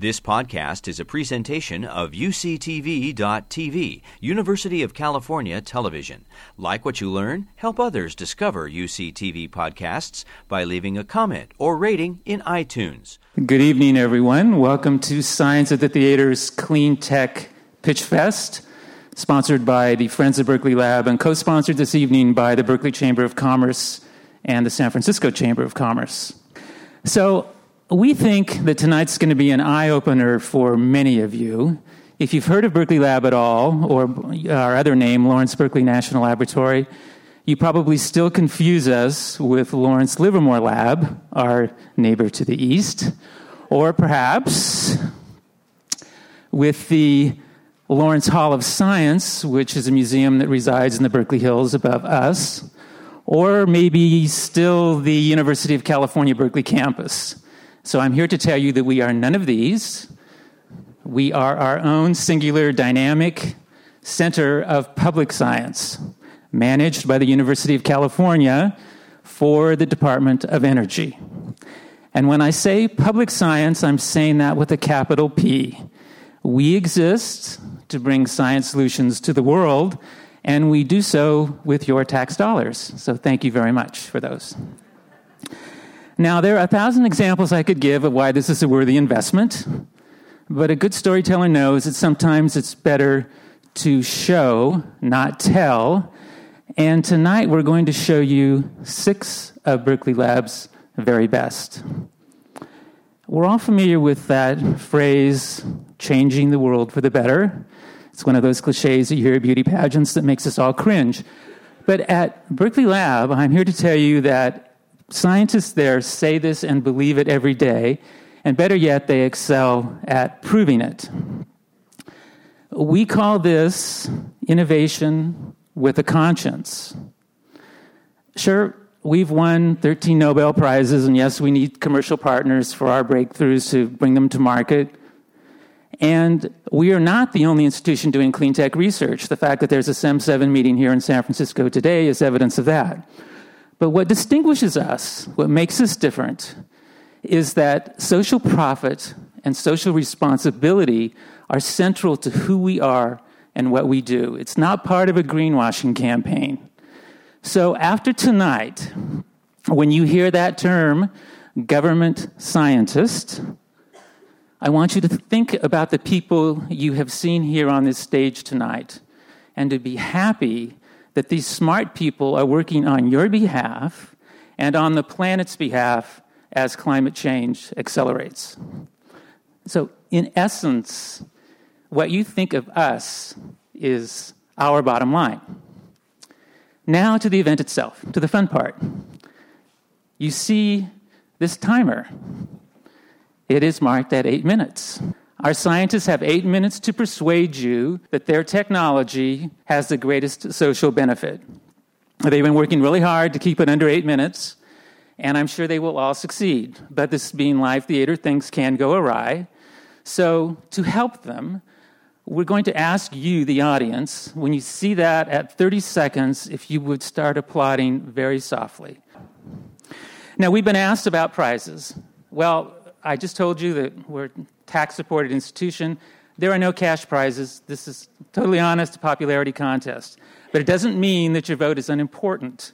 This podcast is a presentation of UCTV.tv, University of California Television. Like what you learn? Help others discover UCTV podcasts by leaving a comment or rating in iTunes. Good evening, everyone. Welcome to Science at the Theater's Clean Tech Pitch Fest, sponsored by the Friends of Berkeley Lab and co sponsored this evening by the Berkeley Chamber of Commerce and the San Francisco Chamber of Commerce. So, we think that tonight's going to be an eye opener for many of you. If you've heard of Berkeley Lab at all, or our other name, Lawrence Berkeley National Laboratory, you probably still confuse us with Lawrence Livermore Lab, our neighbor to the east, or perhaps with the Lawrence Hall of Science, which is a museum that resides in the Berkeley Hills above us, or maybe still the University of California Berkeley campus. So I'm here to tell you that we are none of these. We are our own singular dynamic center of public science, managed by the University of California for the Department of Energy. And when I say public science, I'm saying that with a capital P. We exist to bring science solutions to the world, and we do so with your tax dollars. So thank you very much for those. Now, there are a thousand examples I could give of why this is a worthy investment, but a good storyteller knows that sometimes it's better to show, not tell. And tonight we're going to show you six of Berkeley Lab's very best. We're all familiar with that phrase, changing the world for the better. It's one of those cliches that you hear at beauty pageants that makes us all cringe. But at Berkeley Lab, I'm here to tell you that Scientists there say this and believe it every day, and better yet, they excel at proving it. We call this innovation with a conscience. Sure, we've won 13 Nobel Prizes, and yes, we need commercial partners for our breakthroughs to bring them to market. And we are not the only institution doing clean tech research. The fact that there's a CEM 7 meeting here in San Francisco today is evidence of that. But what distinguishes us, what makes us different, is that social profit and social responsibility are central to who we are and what we do. It's not part of a greenwashing campaign. So after tonight, when you hear that term, government scientist, I want you to think about the people you have seen here on this stage tonight and to be happy that these smart people are working on your behalf and on the planet's behalf as climate change accelerates. So, in essence, what you think of us is our bottom line. Now to the event itself, to the fun part. You see this timer. It is marked at eight minutes. Our scientists have eight minutes to persuade you that their technology has the greatest social benefit. They've been working really hard to keep it under eight minutes, and I'm sure they will all succeed. But this being live theater, things can go awry. So, to help them, we're going to ask you, the audience, when you see that at 30 seconds, if you would start applauding very softly. Now, we've been asked about prizes. Well, I just told you that we're tax supported institution. There are no cash prizes. This is totally honest popularity contest. But it doesn't mean that your vote is unimportant.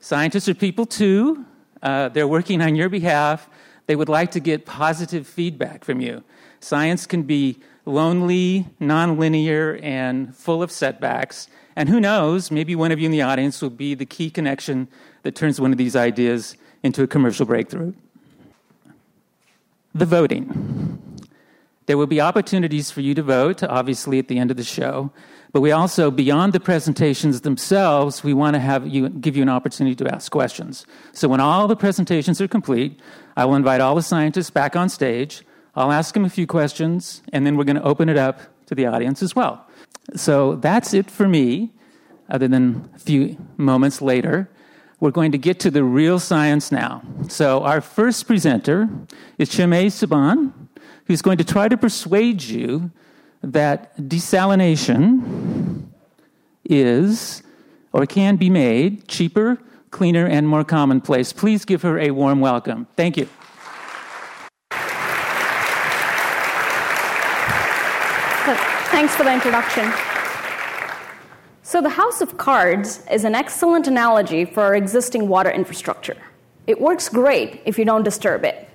Scientists are people too. Uh, they're working on your behalf. They would like to get positive feedback from you. Science can be lonely, nonlinear, and full of setbacks. And who knows, maybe one of you in the audience will be the key connection that turns one of these ideas into a commercial breakthrough. The voting. There will be opportunities for you to vote, obviously, at the end of the show. But we also, beyond the presentations themselves, we want to have you, give you an opportunity to ask questions. So when all the presentations are complete, I will invite all the scientists back on stage. I'll ask them a few questions, and then we're going to open it up to the audience as well. So that's it for me, other than a few moments later. We're going to get to the real science now. So our first presenter is Chinmay Subban who's going to try to persuade you that desalination is or can be made cheaper, cleaner, and more commonplace. Please give her a warm welcome. Thank you. Thanks for the introduction. So, the House of Cards is an excellent analogy for our existing water infrastructure. It works great if you don't disturb it.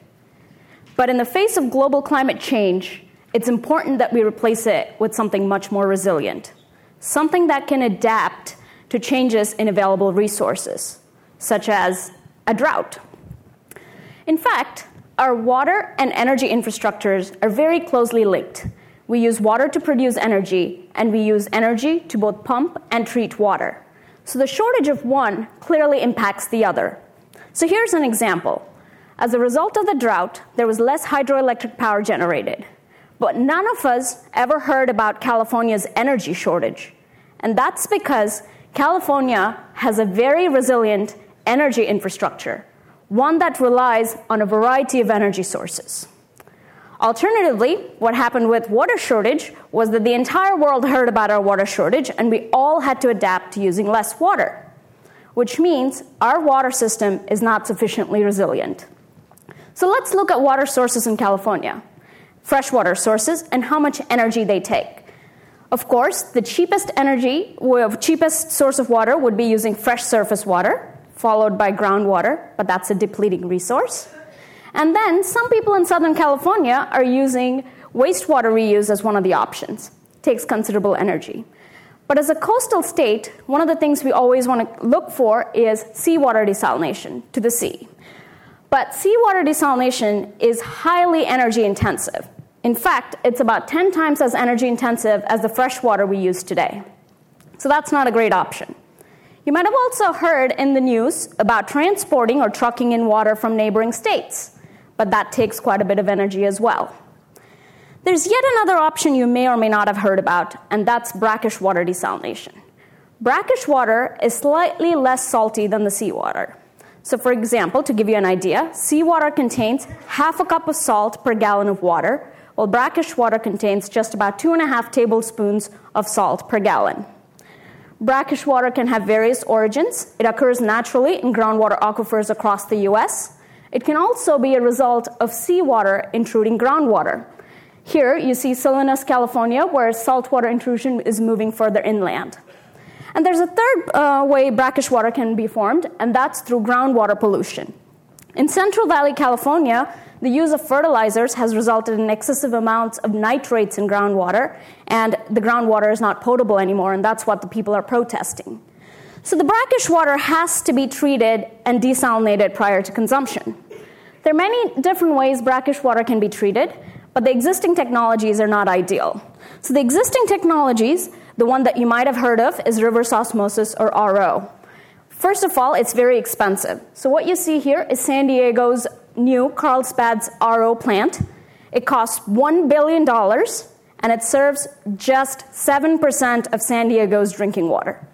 But in the face of global climate change, it's important that we replace it with something much more resilient, something that can adapt to changes in available resources, such as a drought. In fact, our water and energy infrastructures are very closely linked. We use water to produce energy, and we use energy to both pump and treat water. So the shortage of one clearly impacts the other. So here's an example. As a result of the drought, there was less hydroelectric power generated. But none of us ever heard about California's energy shortage. And that's because California has a very resilient energy infrastructure, one that relies on a variety of energy sources. Alternatively, what happened with water shortage was that the entire world heard about our water shortage and we all had to adapt to using less water, which means our water system is not sufficiently resilient. So let's look at water sources in California, freshwater sources, and how much energy they take. Of course, the cheapest energy, cheapest source of water would be using fresh surface water, followed by groundwater, but that's a depleting resource. And then some people in Southern California are using wastewater reuse as one of the options. It takes considerable energy. But as a coastal state, one of the things we always want to look for is seawater desalination to the sea. But seawater desalination is highly energy intensive. In fact, it's about 10 times as energy intensive as the fresh water we use today. So that's not a great option. You might have also heard in the news about transporting or trucking in water from neighboring states but that takes quite a bit of energy as well. There's yet another option you may or may not have heard about, and that's brackish water desalination. Brackish water is slightly less salty than the seawater. So, for example, to give you an idea, seawater contains half a cup of salt per gallon of water, while brackish water contains just about two and a half tablespoons of salt per gallon. Brackish water can have various origins. It occurs naturally in groundwater aquifers across the US. It can also be a result of seawater intruding groundwater. Here you see Salinas, California, where saltwater intrusion is moving further inland. And there's a third uh, way brackish water can be formed, and that's through groundwater pollution. In Central Valley, California, the use of fertilizers has resulted in excessive amounts of nitrates in groundwater, and the groundwater is not potable anymore, and that's what the people are protesting. So the brackish water has to be treated and desalinated prior to consumption. There are many different ways brackish water can be treated, but the existing technologies are not ideal. So the existing technologies, the one that you might have heard of is reverse osmosis or RO. First of all, it's very expensive. So what you see here is San Diego's new Carlsbad's RO plant. It costs $1 billion and it serves just 7% of San Diego's drinking water.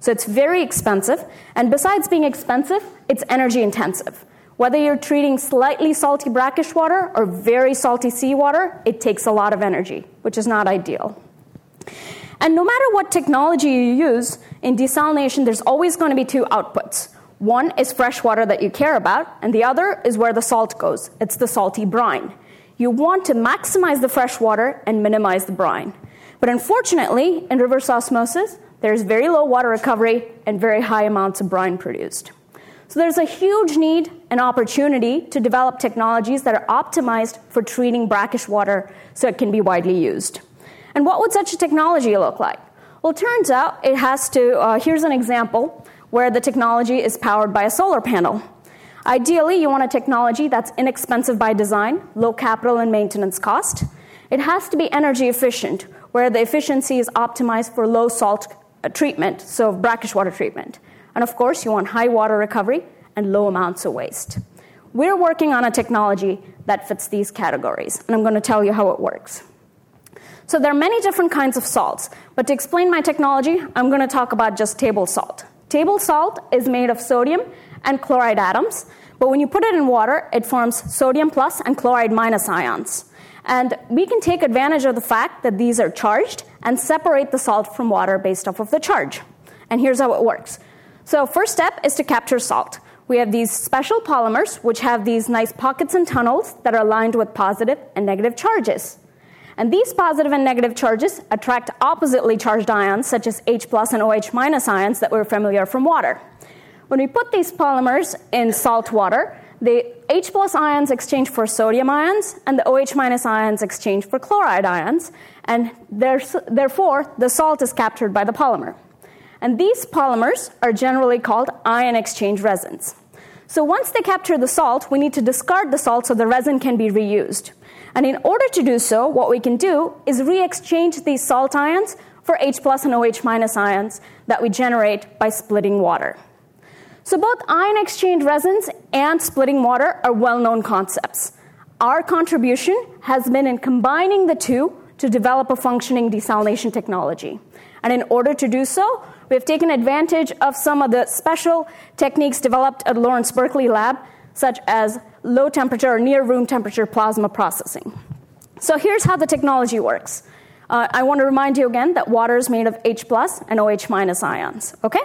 So it's very expensive. And besides being expensive, it's energy intensive. Whether you're treating slightly salty brackish water or very salty seawater, it takes a lot of energy, which is not ideal. And no matter what technology you use, in desalination, there's always going to be two outputs. One is fresh water that you care about, and the other is where the salt goes. It's the salty brine. You want to maximize the fresh water and minimize the brine. But unfortunately, in reverse osmosis, there's very low water recovery and very high amounts of brine produced. So there's a huge need and opportunity to develop technologies that are optimized for treating brackish water so it can be widely used. And what would such a technology look like? Well, it turns out it has to. Uh, here's an example where the technology is powered by a solar panel. Ideally, you want a technology that's inexpensive by design, low capital and maintenance cost. It has to be energy efficient, where the efficiency is optimized for low salt treatment, so brackish water treatment. And of course, you want high water recovery and low amounts of waste. We're working on a technology that fits these categories, and I'm going to tell you how it works. So, there are many different kinds of salts, but to explain my technology, I'm going to talk about just table salt. Table salt is made of sodium and chloride atoms, but when you put it in water, it forms sodium plus and chloride minus ions. And we can take advantage of the fact that these are charged and separate the salt from water based off of the charge. And here's how it works. So, first step is to capture salt. We have these special polymers which have these nice pockets and tunnels that are lined with positive and negative charges. And these positive and negative charges attract oppositely charged ions, such as H plus and OH minus ions that we're familiar from water. When we put these polymers in salt water, the H plus ions exchange for sodium ions, and the OH minus ions exchange for chloride ions, and therefore the salt is captured by the polymer. And these polymers are generally called ion exchange resins. So once they capture the salt, we need to discard the salt so the resin can be reused. And in order to do so, what we can do is re exchange these salt ions for H plus and OH minus ions that we generate by splitting water. So both ion exchange resins and splitting water are well known concepts. Our contribution has been in combining the two to develop a functioning desalination technology. And in order to do so, we have taken advantage of some of the special techniques developed at Lawrence Berkeley Lab, such as low temperature or near room temperature plasma processing. So here's how the technology works. Uh, I want to remind you again that water is made of H plus and OH minus ions. Okay?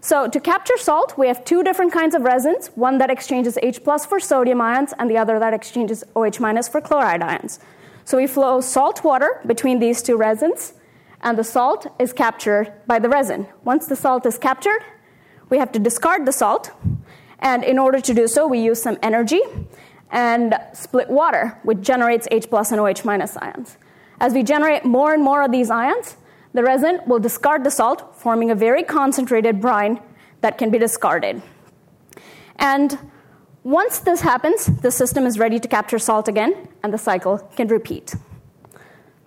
So to capture salt, we have two different kinds of resins, one that exchanges H plus for sodium ions and the other that exchanges OH minus for chloride ions. So we flow salt water between these two resins and the salt is captured by the resin. Once the salt is captured, we have to discard the salt, and in order to do so, we use some energy and split water, which generates H plus and OH minus ions. As we generate more and more of these ions, the resin will discard the salt, forming a very concentrated brine that can be discarded. And once this happens, the system is ready to capture salt again, and the cycle can repeat.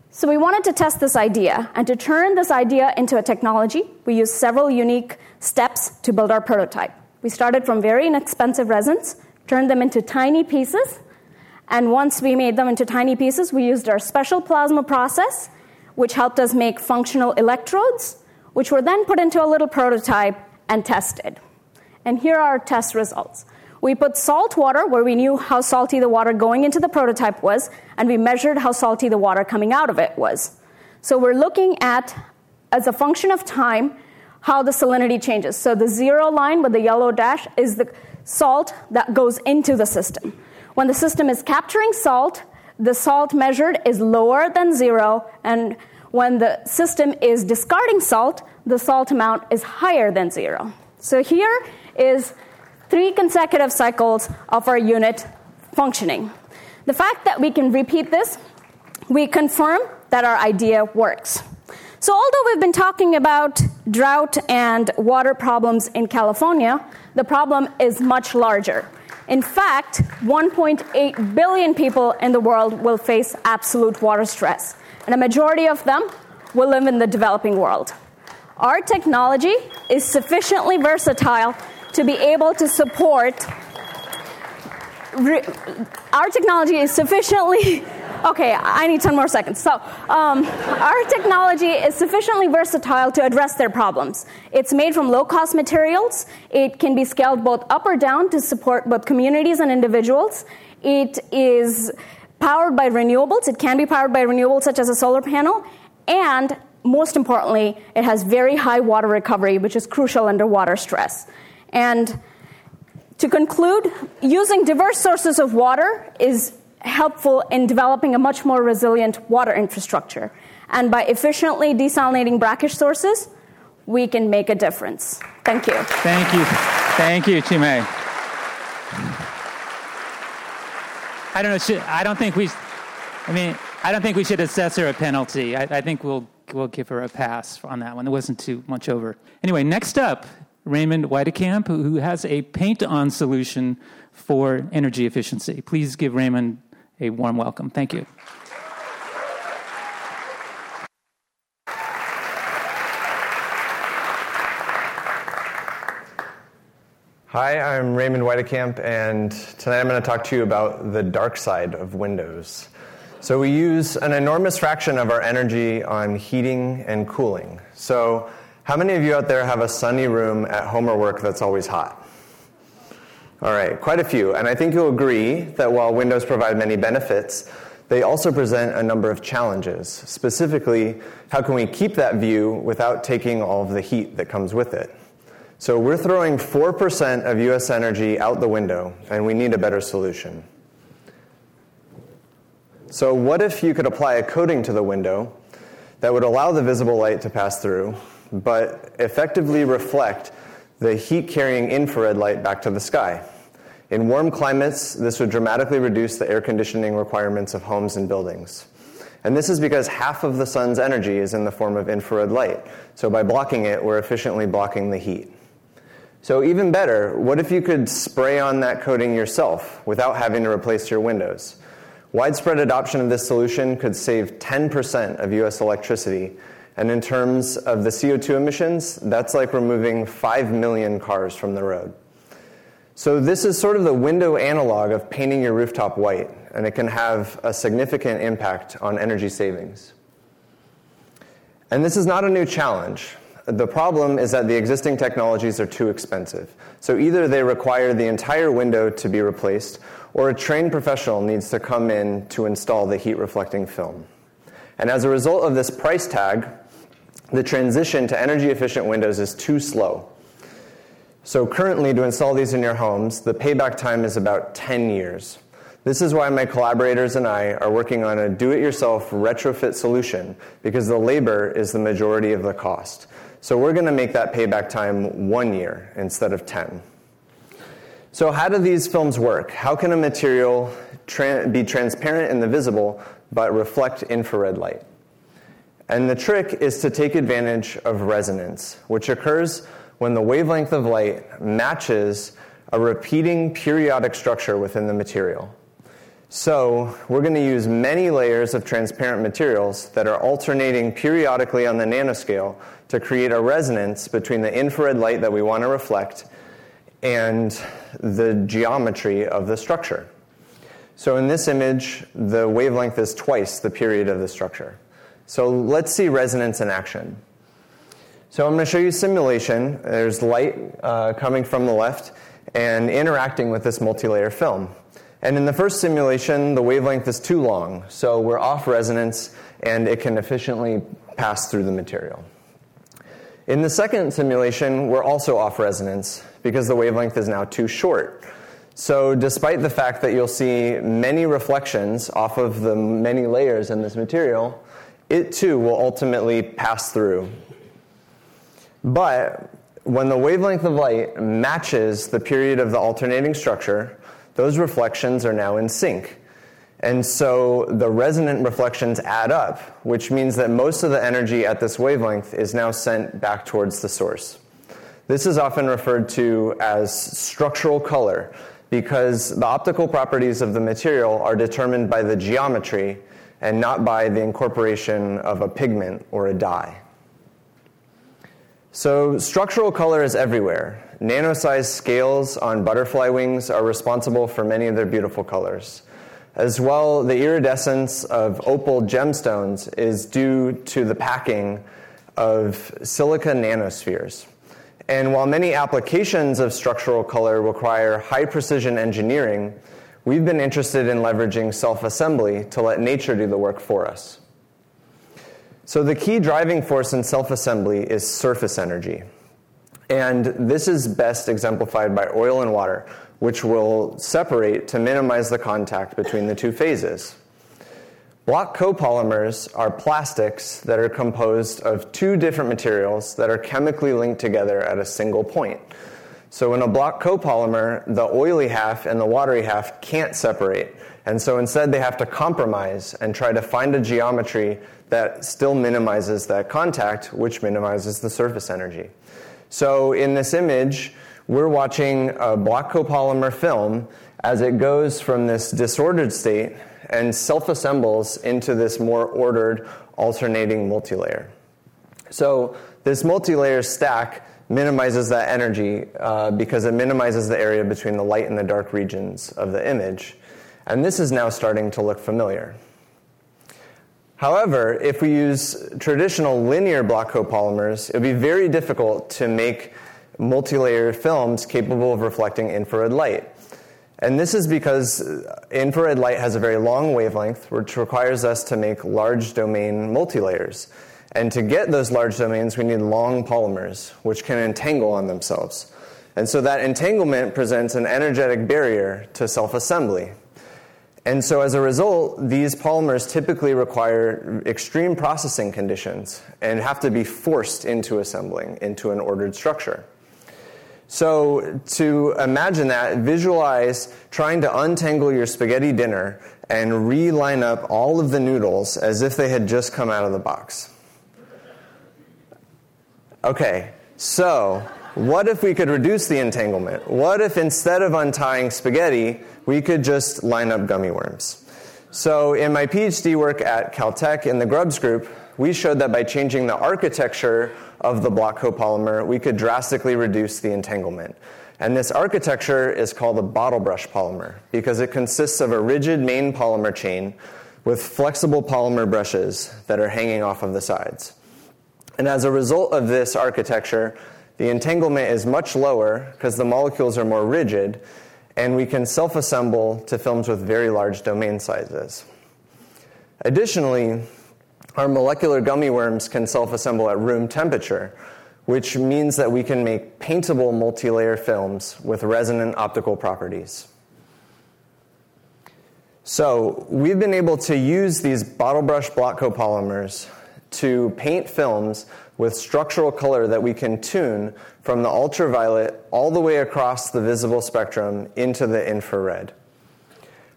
So we wanted to test this idea, and to turn this idea into a technology, we used several unique steps to build our prototype. We started from very inexpensive resins, turned them into tiny pieces, and once we made them into tiny pieces, we used our special plasma process, which helped us make functional electrodes, which were then put into a little prototype and tested. And here are our test results. We put salt water where we knew how salty the water going into the prototype was, and we measured how salty the water coming out of it was. So we're looking at, as a function of time, how the salinity changes. So the zero line with the yellow dash is the salt that goes into the system. When the system is capturing salt, the salt measured is lower than zero, and when the system is discarding salt, the salt amount is higher than zero. So here is three consecutive cycles of our unit functioning. The fact that we can repeat this, we confirm that our idea works. So, although we've been talking about drought and water problems in California, the problem is much larger. In fact, 1.8 billion people in the world will face absolute water stress, and a majority of them will live in the developing world. Our technology is sufficiently versatile to be able to support. Re- our technology is sufficiently. Okay, I need 10 more seconds. So, um, our technology is sufficiently versatile to address their problems. It's made from low cost materials. It can be scaled both up or down to support both communities and individuals. It is powered by renewables. It can be powered by renewables, such as a solar panel. And most importantly, it has very high water recovery, which is crucial under water stress. And to conclude, using diverse sources of water is helpful in developing a much more resilient water infrastructure. And by efficiently desalinating brackish sources, we can make a difference. Thank you. Thank you. Thank you, Chime. I don't know. Should, I don't think we. I mean, I don't think we should assess her a penalty. I, I think we'll we'll give her a pass on that one. It wasn't too much over. Anyway, next up Raymond Weitekamp, who has a paint on solution for energy efficiency. Please give Raymond a warm welcome. Thank you. Hi, I'm Raymond Weitekamp, and tonight I'm going to talk to you about the dark side of Windows. So, we use an enormous fraction of our energy on heating and cooling. So, how many of you out there have a sunny room at home or work that's always hot? All right, quite a few. And I think you'll agree that while windows provide many benefits, they also present a number of challenges. Specifically, how can we keep that view without taking all of the heat that comes with it? So we're throwing 4% of US energy out the window, and we need a better solution. So, what if you could apply a coating to the window that would allow the visible light to pass through, but effectively reflect the heat carrying infrared light back to the sky? In warm climates, this would dramatically reduce the air conditioning requirements of homes and buildings. And this is because half of the sun's energy is in the form of infrared light. So by blocking it, we're efficiently blocking the heat. So, even better, what if you could spray on that coating yourself without having to replace your windows? Widespread adoption of this solution could save 10% of US electricity. And in terms of the CO2 emissions, that's like removing 5 million cars from the road. So, this is sort of the window analog of painting your rooftop white, and it can have a significant impact on energy savings. And this is not a new challenge. The problem is that the existing technologies are too expensive. So either they require the entire window to be replaced, or a trained professional needs to come in to install the heat reflecting film. And as a result of this price tag, the transition to energy efficient windows is too slow. So currently, to install these in your homes, the payback time is about 10 years. This is why my collaborators and I are working on a do it yourself retrofit solution because the labor is the majority of the cost. So we're going to make that payback time one year instead of 10. So, how do these films work? How can a material tra- be transparent in the visible but reflect infrared light? And the trick is to take advantage of resonance, which occurs when the wavelength of light matches a repeating periodic structure within the material. So, we're going to use many layers of transparent materials that are alternating periodically on the nanoscale to create a resonance between the infrared light that we want to reflect and the geometry of the structure. So in this image, the wavelength is twice the period of the structure. So let's see resonance in action. So I'm going to show you simulation. There's light uh, coming from the left and interacting with this multi-layer film. And in the first simulation, the wavelength is too long, so we're off resonance and it can efficiently pass through the material. In the second simulation, we're also off resonance because the wavelength is now too short. So, despite the fact that you'll see many reflections off of the many layers in this material, it too will ultimately pass through. But when the wavelength of light matches the period of the alternating structure, those reflections are now in sync. And so the resonant reflections add up, which means that most of the energy at this wavelength is now sent back towards the source. This is often referred to as structural color because the optical properties of the material are determined by the geometry and not by the incorporation of a pigment or a dye. So, structural color is everywhere. Nano-sized scales on butterfly wings are responsible for many of their beautiful colors. As well, the iridescence of opal gemstones is due to the packing of silica nanospheres. And while many applications of structural color require high precision engineering, we've been interested in leveraging self assembly to let nature do the work for us. So, the key driving force in self assembly is surface energy. And this is best exemplified by oil and water, which will separate to minimize the contact between the two phases. Block copolymers are plastics that are composed of two different materials that are chemically linked together at a single point. So, in a block copolymer, the oily half and the watery half can't separate. And so instead, they have to compromise and try to find a geometry that still minimizes that contact, which minimizes the surface energy. So, in this image, we're watching a block copolymer film as it goes from this disordered state and self assembles into this more ordered alternating multilayer. So, this multilayer stack minimizes that energy uh, because it minimizes the area between the light and the dark regions of the image. And this is now starting to look familiar. However, if we use traditional linear block copolymers, it would be very difficult to make multi-layer films capable of reflecting infrared light. And this is because infrared light has a very long wavelength, which requires us to make large domain multilayers. And to get those large domains, we need long polymers, which can entangle on themselves. And so that entanglement presents an energetic barrier to self assembly. And so, as a result, these polymers typically require extreme processing conditions and have to be forced into assembling into an ordered structure. So, to imagine that, visualize trying to untangle your spaghetti dinner and reline up all of the noodles as if they had just come out of the box. Okay, so what if we could reduce the entanglement? What if instead of untying spaghetti, we could just line up gummy worms? So, in my PhD work at Caltech in the Grubbs group, we showed that by changing the architecture of the block copolymer, we could drastically reduce the entanglement. And this architecture is called a bottle brush polymer because it consists of a rigid main polymer chain with flexible polymer brushes that are hanging off of the sides. And as a result of this architecture, the entanglement is much lower because the molecules are more rigid, and we can self assemble to films with very large domain sizes. Additionally, our molecular gummy worms can self assemble at room temperature, which means that we can make paintable multi-layer films with resonant optical properties. So, we've been able to use these bottle brush block copolymers to paint films with structural color that we can tune from the ultraviolet all the way across the visible spectrum into the infrared.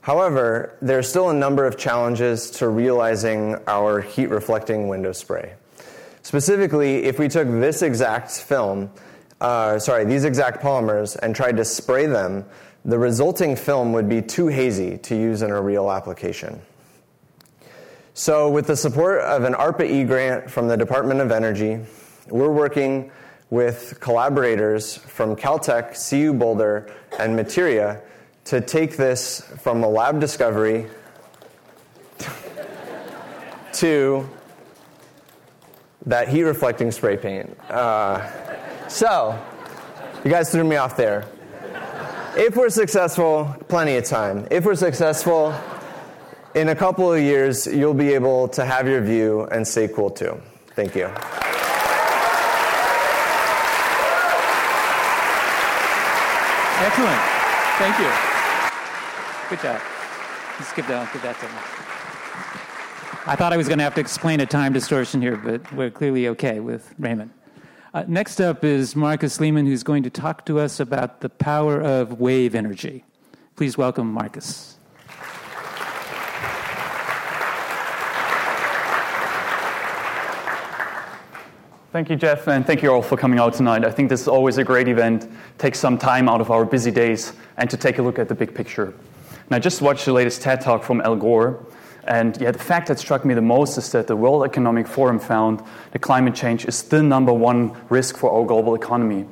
However, there are still a number of challenges to realizing our heat reflecting window spray. Specifically, if we took this exact film, uh, sorry, these exact polymers, and tried to spray them, the resulting film would be too hazy to use in a real application. So, with the support of an ARPA E grant from the Department of Energy, we're working with collaborators from Caltech, CU Boulder, and Materia to take this from a lab discovery to that heat reflecting spray paint. Uh, so, you guys threw me off there. If we're successful, plenty of time. If we're successful, in a couple of years, you'll be able to have your view and stay cool too. Thank you. Excellent. Thank you. Good job. Let's give that, give that to him. I thought I was going to have to explain a time distortion here, but we're clearly okay with Raymond. Uh, next up is Marcus Lehmann, who's going to talk to us about the power of wave energy. Please welcome Marcus. Thank you, Jeff, and thank you all for coming out tonight. I think this is always a great event. Take some time out of our busy days and to take a look at the big picture. And I just watched the latest TED talk from Al Gore, and yeah, the fact that struck me the most is that the World Economic Forum found that climate change is the number one risk for our global economy.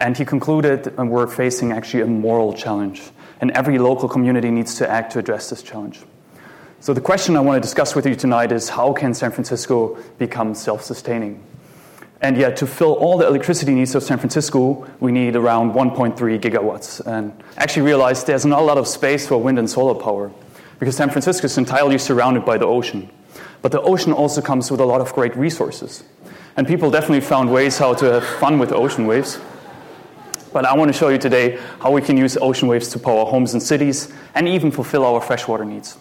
And he concluded that we're facing actually a moral challenge, and every local community needs to act to address this challenge. So the question I want to discuss with you tonight is how can San Francisco become self-sustaining? And yet, to fill all the electricity needs of San Francisco, we need around 1.3 gigawatts. And actually realized there's not a lot of space for wind and solar power because San Francisco is entirely surrounded by the ocean. But the ocean also comes with a lot of great resources. And people definitely found ways how to have fun with ocean waves. But I want to show you today how we can use ocean waves to power homes and cities and even fulfill our freshwater needs.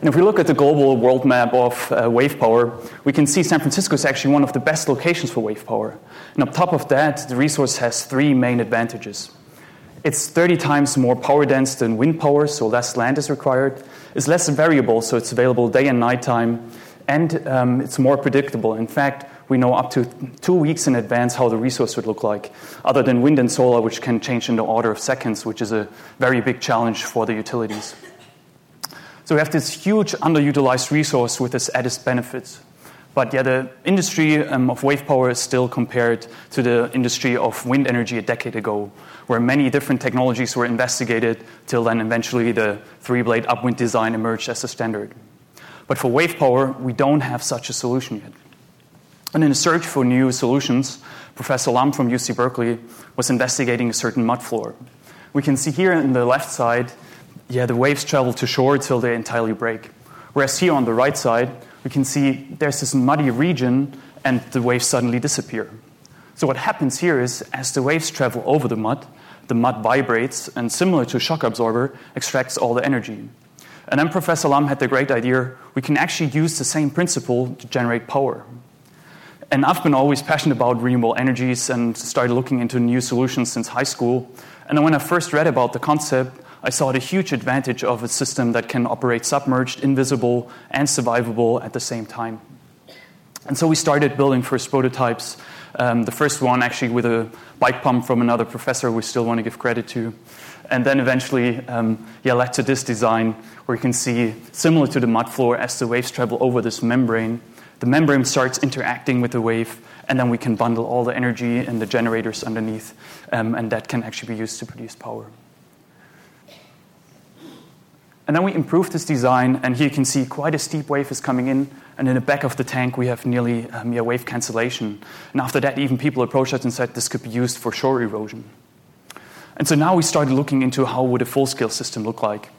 And if we look at the global world map of uh, wave power, we can see San Francisco is actually one of the best locations for wave power. And on top of that, the resource has three main advantages. It's 30 times more power dense than wind power, so less land is required. It's less variable, so it's available day and night time. And um, it's more predictable. In fact, we know up to two weeks in advance how the resource would look like, other than wind and solar, which can change in the order of seconds, which is a very big challenge for the utilities. So we have this huge underutilized resource with its added benefits. But yeah, the industry um, of wave power is still compared to the industry of wind energy a decade ago, where many different technologies were investigated till then eventually the three blade upwind design emerged as a standard. But for wave power, we don't have such a solution yet. And in a search for new solutions, Professor Alam from UC Berkeley was investigating a certain mud floor. We can see here on the left side yeah, the waves travel to shore till they entirely break. Whereas here on the right side, we can see there's this muddy region and the waves suddenly disappear. So what happens here is as the waves travel over the mud, the mud vibrates and similar to a shock absorber, extracts all the energy. And then Professor Alam had the great idea we can actually use the same principle to generate power. And I've been always passionate about renewable energies and started looking into new solutions since high school. And when I first read about the concept, I saw the huge advantage of a system that can operate submerged, invisible, and survivable at the same time. And so we started building first prototypes. Um, the first one, actually, with a bike pump from another professor we still want to give credit to. And then eventually, um, yeah, led to this design where you can see, similar to the mud floor, as the waves travel over this membrane, the membrane starts interacting with the wave, and then we can bundle all the energy and the generators underneath, um, and that can actually be used to produce power. And then we improved this design, and here you can see quite a steep wave is coming in, and in the back of the tank we have nearly um, yeah, wave cancellation. And after that, even people approached us and said this could be used for shore erosion. And so now we started looking into how would a full-scale system look like.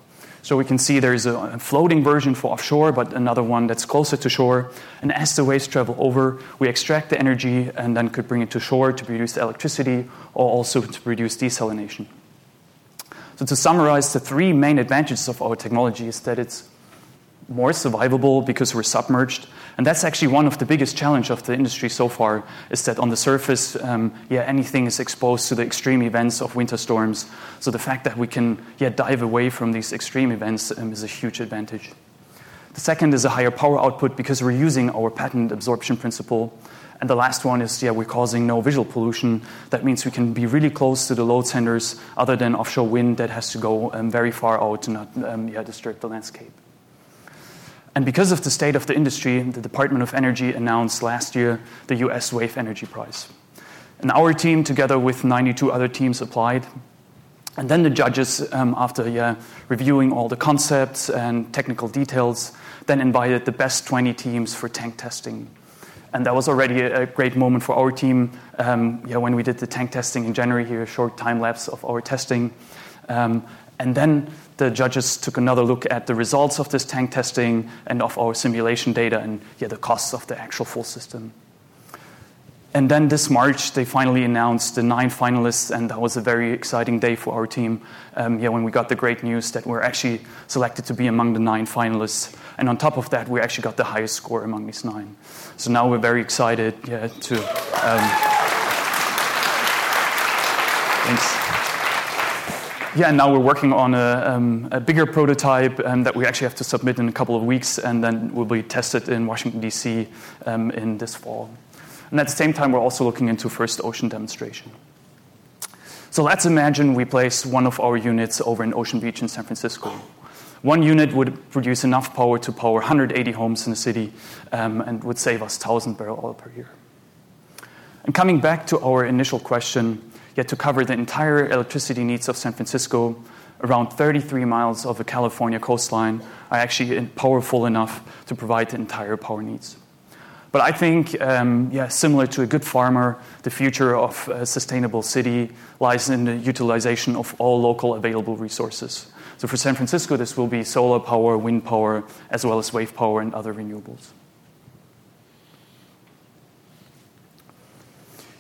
So we can see there's a floating version for offshore, but another one that's closer to shore. And as the waves travel over, we extract the energy and then could bring it to shore to produce electricity or also to produce desalination. So to summarize, the three main advantages of our technology is that it's more survivable because we're submerged. And that's actually one of the biggest challenge of the industry so far is that on the surface, um, yeah, anything is exposed to the extreme events of winter storms. So the fact that we can yeah, dive away from these extreme events um, is a huge advantage. The second is a higher power output because we're using our patent absorption principle. And the last one is, yeah, we're causing no visual pollution. That means we can be really close to the load centers, other than offshore wind that has to go um, very far out to not um, yeah, disturb the landscape. And because of the state of the industry, the Department of Energy announced last year the US Wave Energy Prize. And our team, together with 92 other teams, applied. And then the judges, um, after yeah, reviewing all the concepts and technical details, then invited the best 20 teams for tank testing. And that was already a, great moment for our team um, yeah, when we did the tank testing in January here, a short time lapse of our testing. Um, and then the judges took another look at the results of this tank testing and of our simulation data and yeah, the costs of the actual full system. And then this March, they finally announced the nine finalists, and that was a very exciting day for our team. Um, yeah, when we got the great news that we're actually selected to be among the nine finalists, and on top of that, we actually got the highest score among these nine. So now we're very excited yeah, to. Um, thanks. Yeah, and now we're working on a, um, a bigger prototype um, that we actually have to submit in a couple of weeks, and then will be tested in Washington, D.C. Um, in this fall. And at the same time, we're also looking into first ocean demonstration. So let's imagine we place one of our units over in Ocean Beach in San Francisco. One unit would produce enough power to power 180 homes in the city um, and would save us 1,000 barrel oil per year. And coming back to our initial question, yet to cover the entire electricity needs of San Francisco, around 33 miles of the California coastline are actually powerful enough to provide the entire power needs. But I think, um, yeah, similar to a good farmer, the future of a sustainable city lies in the utilization of all local available resources. So for San Francisco, this will be solar power, wind power, as well as wave power and other renewables.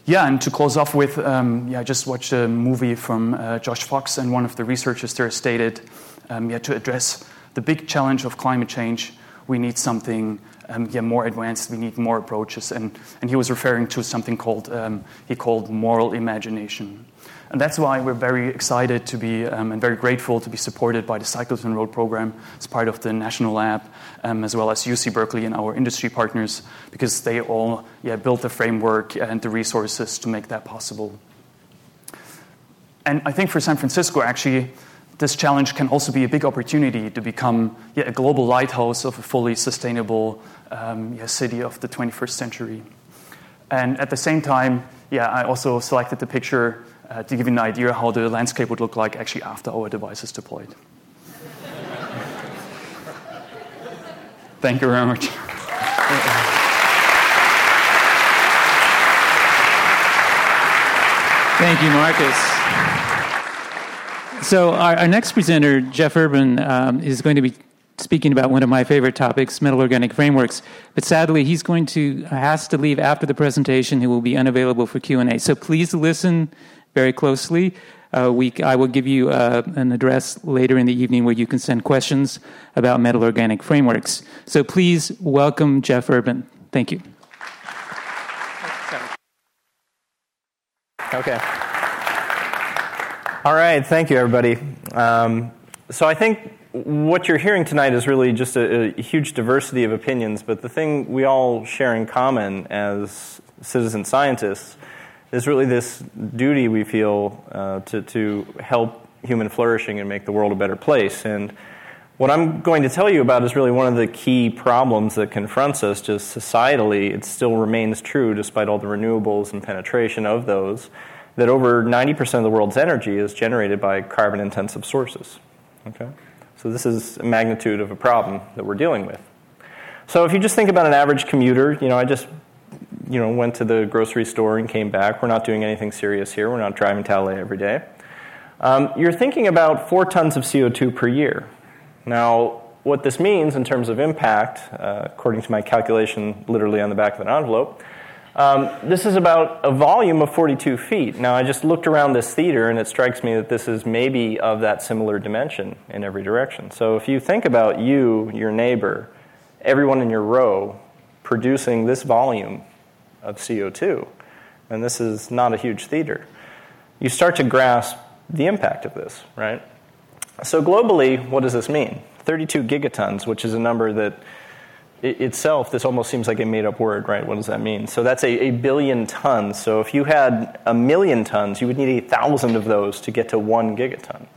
Yeah, and to close off with, um, yeah, I just watched a movie from uh, Josh Fox, and one of the researchers there stated, um, yeah, to address the big challenge of climate change, we need something um, yeah, more advanced. We need more approaches, and and he was referring to something called um, he called moral imagination. And that's why we're very excited to be um, and very grateful to be supported by the Cyclotron Road program as part of the National Lab, um, as well as UC Berkeley and our industry partners, because they all yeah, built the framework and the resources to make that possible. And I think for San Francisco, actually, this challenge can also be a big opportunity to become yeah, a global lighthouse of a fully sustainable um, yeah, city of the 21st century. And at the same time, yeah, I also selected the picture uh, to give you an idea how the landscape would look like actually after our device is deployed. Thank you very much. Thank you, Marcus. So, our, our next presenter, Jeff Urban, um, is going to be speaking about one of my favorite topics, metal organic frameworks. But sadly, he's going to has to leave after the presentation. He will be unavailable for Q and A. So please listen very closely. uh, we, I will give you uh, an address later in the evening where you can send questions about metal organic frameworks. So please welcome Jeff Urban. Thank you. Okay. All right, thank you, everybody. Um, so I think what you're hearing tonight is really just a, a, huge diversity of opinions, but the thing we all share in common as citizen scientists is really this duty we feel uh, to, to help human flourishing and make the world a better place. And what I'm going to tell you about is really one of the key problems that confronts us just societally. It still remains true, despite all the renewables and penetration of those, that over 90% of the world's energy is generated by carbon intensive sources. Okay? So this is a magnitude of a problem that we're dealing with. So if you just think about an average commuter, you know, I just you know went to the grocery store and came back. We're not doing anything serious here. We're not driving to LA every day. Um, you're thinking about four tons of CO2 per year. Now, what this means in terms of impact, uh, according to my calculation, literally on the back of an envelope, um, this is about a volume of 42 feet. Now, I just looked around this theater, and it strikes me that this is maybe of that similar dimension in every direction. So, if you think about you, your neighbor, everyone in your row producing this volume of CO2, and this is not a huge theater, you start to grasp the impact of this, right? So, globally, what does this mean? 32 gigatons, which is a number that itself, this almost seems like a made up word, right? What does that mean? So that's a, a, billion tons. So if you had a million tons, you would need a thousand of those to get to one gigaton.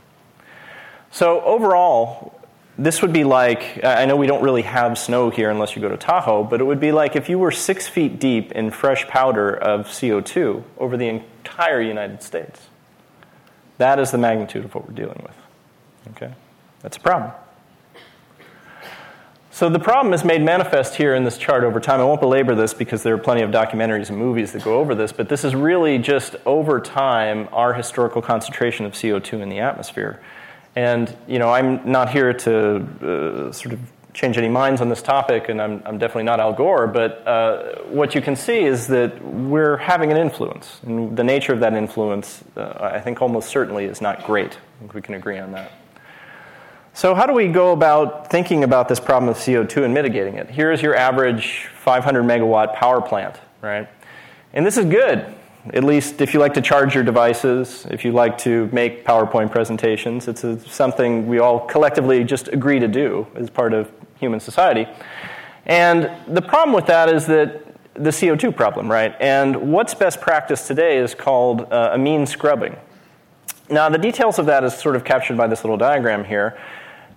So overall, this would be like I know we don't really have snow here unless you go to Tahoe, but it would be like if you were six feet deep in fresh powder of CO2 over the entire United States. That is the magnitude of what we're dealing with. Okay? That's a problem. So the problem is made manifest here in this chart over time. I won't belabor this because there are plenty of documentaries and movies that go over this, but this is really just over time our historical concentration of CO2 in the atmosphere. And you know, I'm not here to uh, sort of change any minds on this topic, and I'm, I'm definitely not Al Gore, but uh, what you can see is that we're having an influence. And the nature of that influence, uh, I think almost certainly is not great. I think we can agree on that. So, how do we go about thinking about this problem of CO2 and mitigating it? Here's your average 500 megawatt power plant, right? And this is good, at least if you like to charge your devices, if you like to make PowerPoint presentations. It's a, something we all collectively just agree to do as part of human society. And the problem with that is that the CO2 problem, right? And what's best practice today is called uh, amine scrubbing. Now, the details of that is sort of captured by this little diagram here.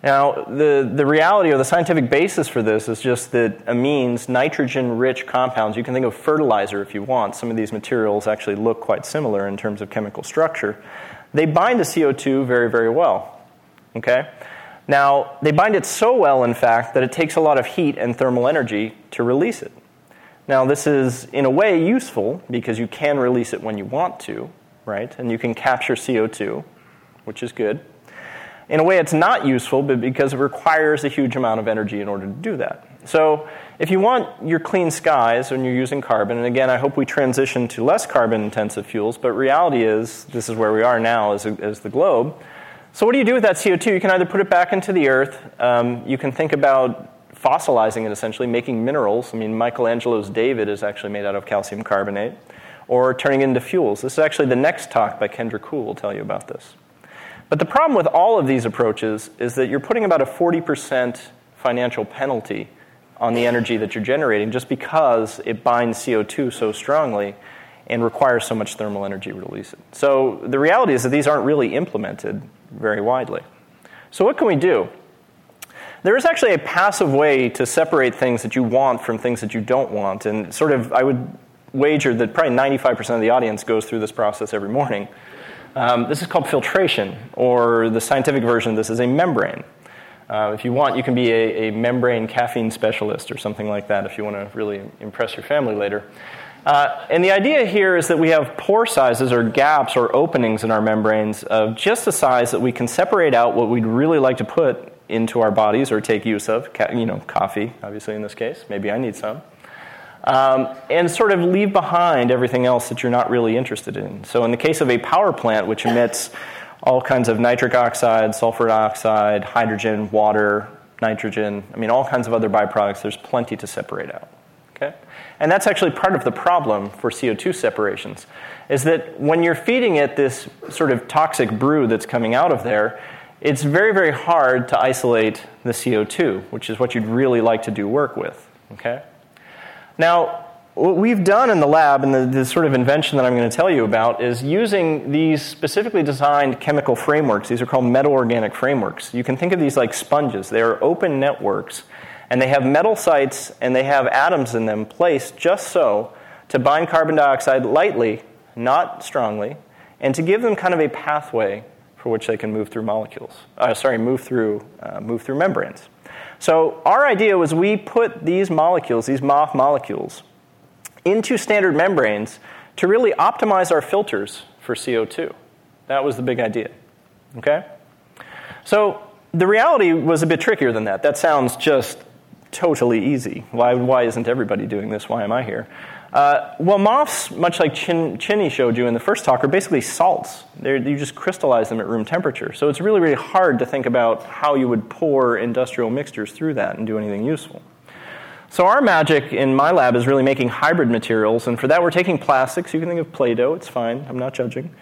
Now, the, the reality or the scientific basis for this is just that amines, nitrogen rich compounds, you can think of fertilizer if you want. Some of these materials actually look quite similar in terms of chemical structure. They bind to CO2 very, very well. Okay? Now, they bind it so well, in fact, that it takes a lot of heat and thermal energy to release it. Now, this is in a way useful because you can release it when you want to, right? And you can capture CO2, which is good. In a way, it's not useful but because it requires a huge amount of energy in order to do that. So, if you want your clean skies when you're using carbon, and again, I hope we transition to less carbon intensive fuels, but reality is this is where we are now as, a, as the globe. So, what do you do with that CO2? You can either put it back into the earth, um, you can think about fossilizing it essentially, making minerals. I mean, Michelangelo's David is actually made out of calcium carbonate, or turning it into fuels. This is actually the next talk by Kendra Kuhl will tell you about this. But the problem with all of these approaches is that you're putting about a 40% financial penalty on the energy that you're generating just because it binds CO2 so strongly and requires so much thermal energy to release it. So the reality is that these aren't really implemented very widely. So, what can we do? There is actually a passive way to separate things that you want from things that you don't want. And sort of, I would wager that probably 95% of the audience goes through this process every morning. Um, this is called filtration, or the scientific version of this is a membrane. Uh, if you want, you can be a, a, membrane caffeine specialist or something like that if you want to really impress your family later. Uh, and the idea here is that we have pore sizes or gaps or openings in our membranes of just the size that we can separate out what we'd really like to put into our bodies or take use of. you know, coffee, obviously, in this case. Maybe I need some. Um, and sort of leave behind everything else that you're not really interested in. So, in the case of a power plant, which emits all kinds of nitric oxide, sulfur dioxide, hydrogen, water, nitrogen, I mean, all kinds of other byproducts, there's plenty to separate out. Okay? And that's actually part of the problem for CO2 separations, is that when you're feeding it this sort of toxic brew that's coming out of there, it's very, very hard to isolate the CO2, which is what you'd really like to do work with. Okay? Now, what we've done in the lab, and the, the, sort of invention that I'm going to tell you about, is using these specifically designed chemical frameworks. These are called metal organic frameworks. You can think of these like sponges. They are open networks, and they have metal sites and they have atoms in them placed just so to bind carbon dioxide lightly, not strongly, and to give them kind of a pathway for which they can move through molecules. Uh, sorry, move through, uh, move through membranes. So our idea was we put these molecules, these MOF molecules, into standard membranes to really optimize our filters for CO2. That was the big idea. Okay? So the reality was a bit trickier than that. That sounds just totally easy. Why, why isn't everybody doing this? Why am I here? Uh, well, MOFs, much like Chin, Chinny showed you in the first talk, are basically salts. They're, you just crystallize them at room temperature. So it's really, really hard to think about how you would pour industrial mixtures through that and do anything useful. So our magic in my lab is really making hybrid materials, and for that we're taking plastics. You can think of Play-Doh, it's fine, I'm not judging.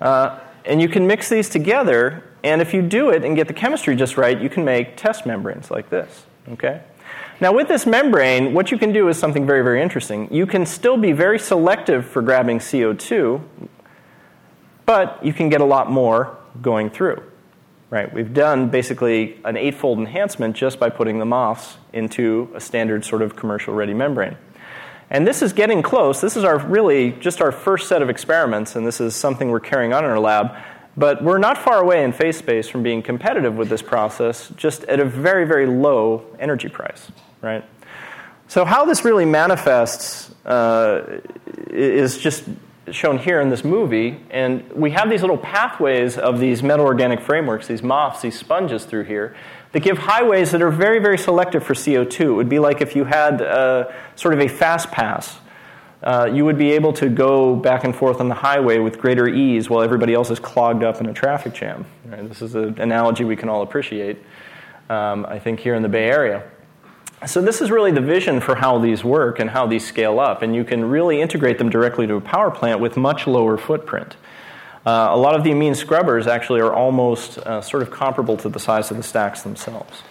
Uh, and you can mix these together, and if you do it and get the chemistry just right, you can make test membranes like this, okay? Now, with this membrane, what you can do is something very, very interesting. You can still be very selective for grabbing CO2, but you can get a lot more going through. Right? We've done basically an eightfold enhancement just by putting the MOFs into a standard sort of commercial ready membrane. And this is getting close. This is our really just our first set of experiments, and this is something we're carrying on in our lab. But we're not far away in phase space from being competitive with this process, just at a very, very low energy price right? So, how this really manifests uh, is just shown here in this movie. And we have these little pathways of these metal organic frameworks, these MOFs, these sponges through here, that give highways that are very, very selective for CO2. It would be like if you had uh, sort of a fast pass. Uh, you would be able to go back and forth on the highway with greater ease while everybody else is clogged up in a traffic jam. Right? This is an analogy we can all appreciate, um, I think, here in the Bay Area. So, this is really the vision for how these work and how these scale up, and you can really integrate them directly to a power plant with much lower footprint. Uh, a lot of the amine scrubbers actually are almost uh, sort of comparable to the size of the stacks themselves.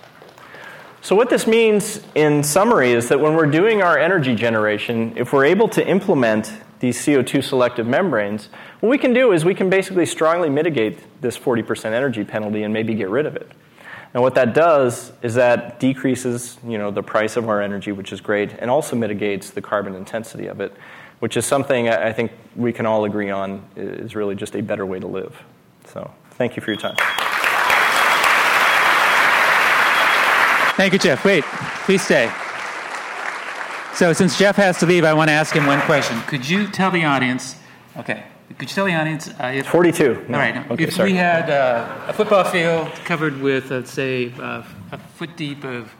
So, what this means in summary is that when we're doing our energy generation, if we're able to implement these CO2 selective membranes, what we can do is we can basically strongly mitigate this 40% energy penalty and maybe get rid of it. And what that does is that decreases you know, the price of our energy, which is great, and also mitigates the carbon intensity of it, which is something I think we can all agree on is really just a better way to live. So thank you for your time. Thank you, Jeff. Wait, please stay. So, since Jeff has to leave, I want to ask him one question. Could you tell the audience, okay, could you tell the audience? Uh, if, 42. No. All right. Okay, if sorry. we had uh, a football field covered with, let's say, uh, a foot deep of,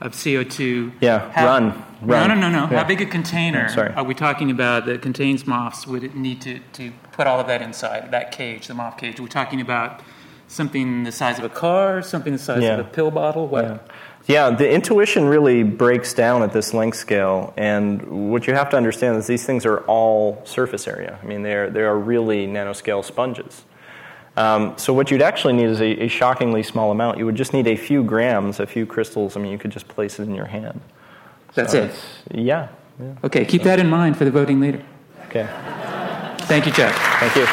of CO2. Yeah, how, run. run. No, no, no, no. Yeah. How big a container are we talking about that contains MOFs would it need to, to put all of that inside, that cage, the MOF cage? We're we talking about something the size of a car, something the size yeah. of a pill bottle? What? Yeah. Yeah, the intuition really breaks down at this length scale, and what you have to understand is these things are all surface area. I mean, they are, they are really nanoscale sponges. Um, so what you'd actually need is a, a, shockingly small amount. You would just need a few grams, a few crystals. I mean, you could just place it in your hand. That's so it. Yeah, yeah. Okay, keep that in mind for the voting later. Okay. Thank you, Jeff. Thank you.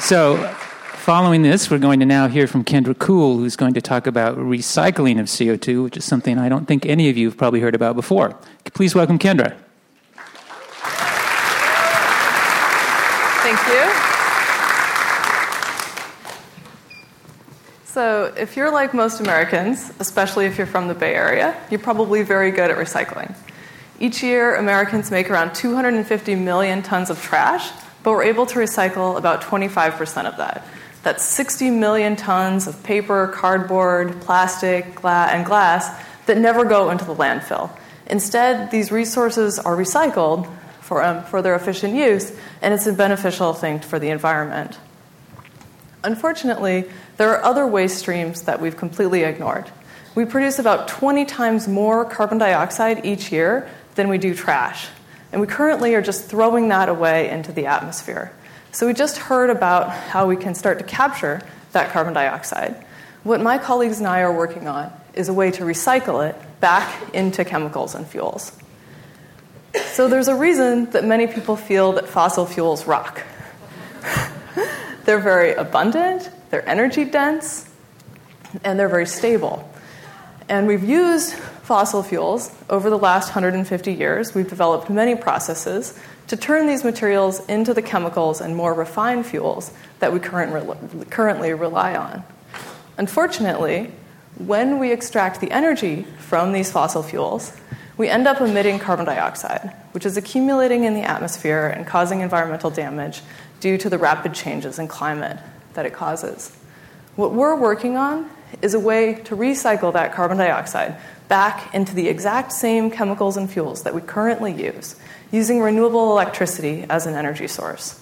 So Following this, we're going to now hear from Kendra Kuhl, who's going to talk about recycling of CO2, which is something I don't think any of you have probably heard about before. Please welcome Kendra. Thank you. So, if you're like most Americans, especially if you're from the Bay Area, you're probably very good at recycling. Each year, Americans make around 250 million tons of trash, but we're able to recycle about 25% of that. That's 60 million tons of paper, cardboard, plastic, gla- and glass that never go into the landfill. Instead, these resources are recycled for, um, for their efficient use, and it's a beneficial thing for the environment. Unfortunately, there are other waste streams that we've completely ignored. We produce about 20 times more carbon dioxide each year than we do trash. And we currently are just throwing that away into the atmosphere. So we just heard about how we can start to capture that carbon dioxide. What my colleagues and I are working on is a way to recycle it back into chemicals and fuels. So there's a reason that many people feel that fossil fuels rock. they're very abundant, they're energy dense, and they're very stable. And we've used fossil fuels over the last 150 years. We've developed many processes to turn these materials into the chemicals and more refined fuels that we current, currently rely on. Unfortunately, when we extract the energy from these fossil fuels, we end up emitting carbon dioxide, which is accumulating in the atmosphere and causing environmental damage due to the rapid changes in climate that it causes. What we're working on is a way to recycle that carbon dioxide back into the exact same chemicals and fuels that we currently use, using renewable electricity as an energy source.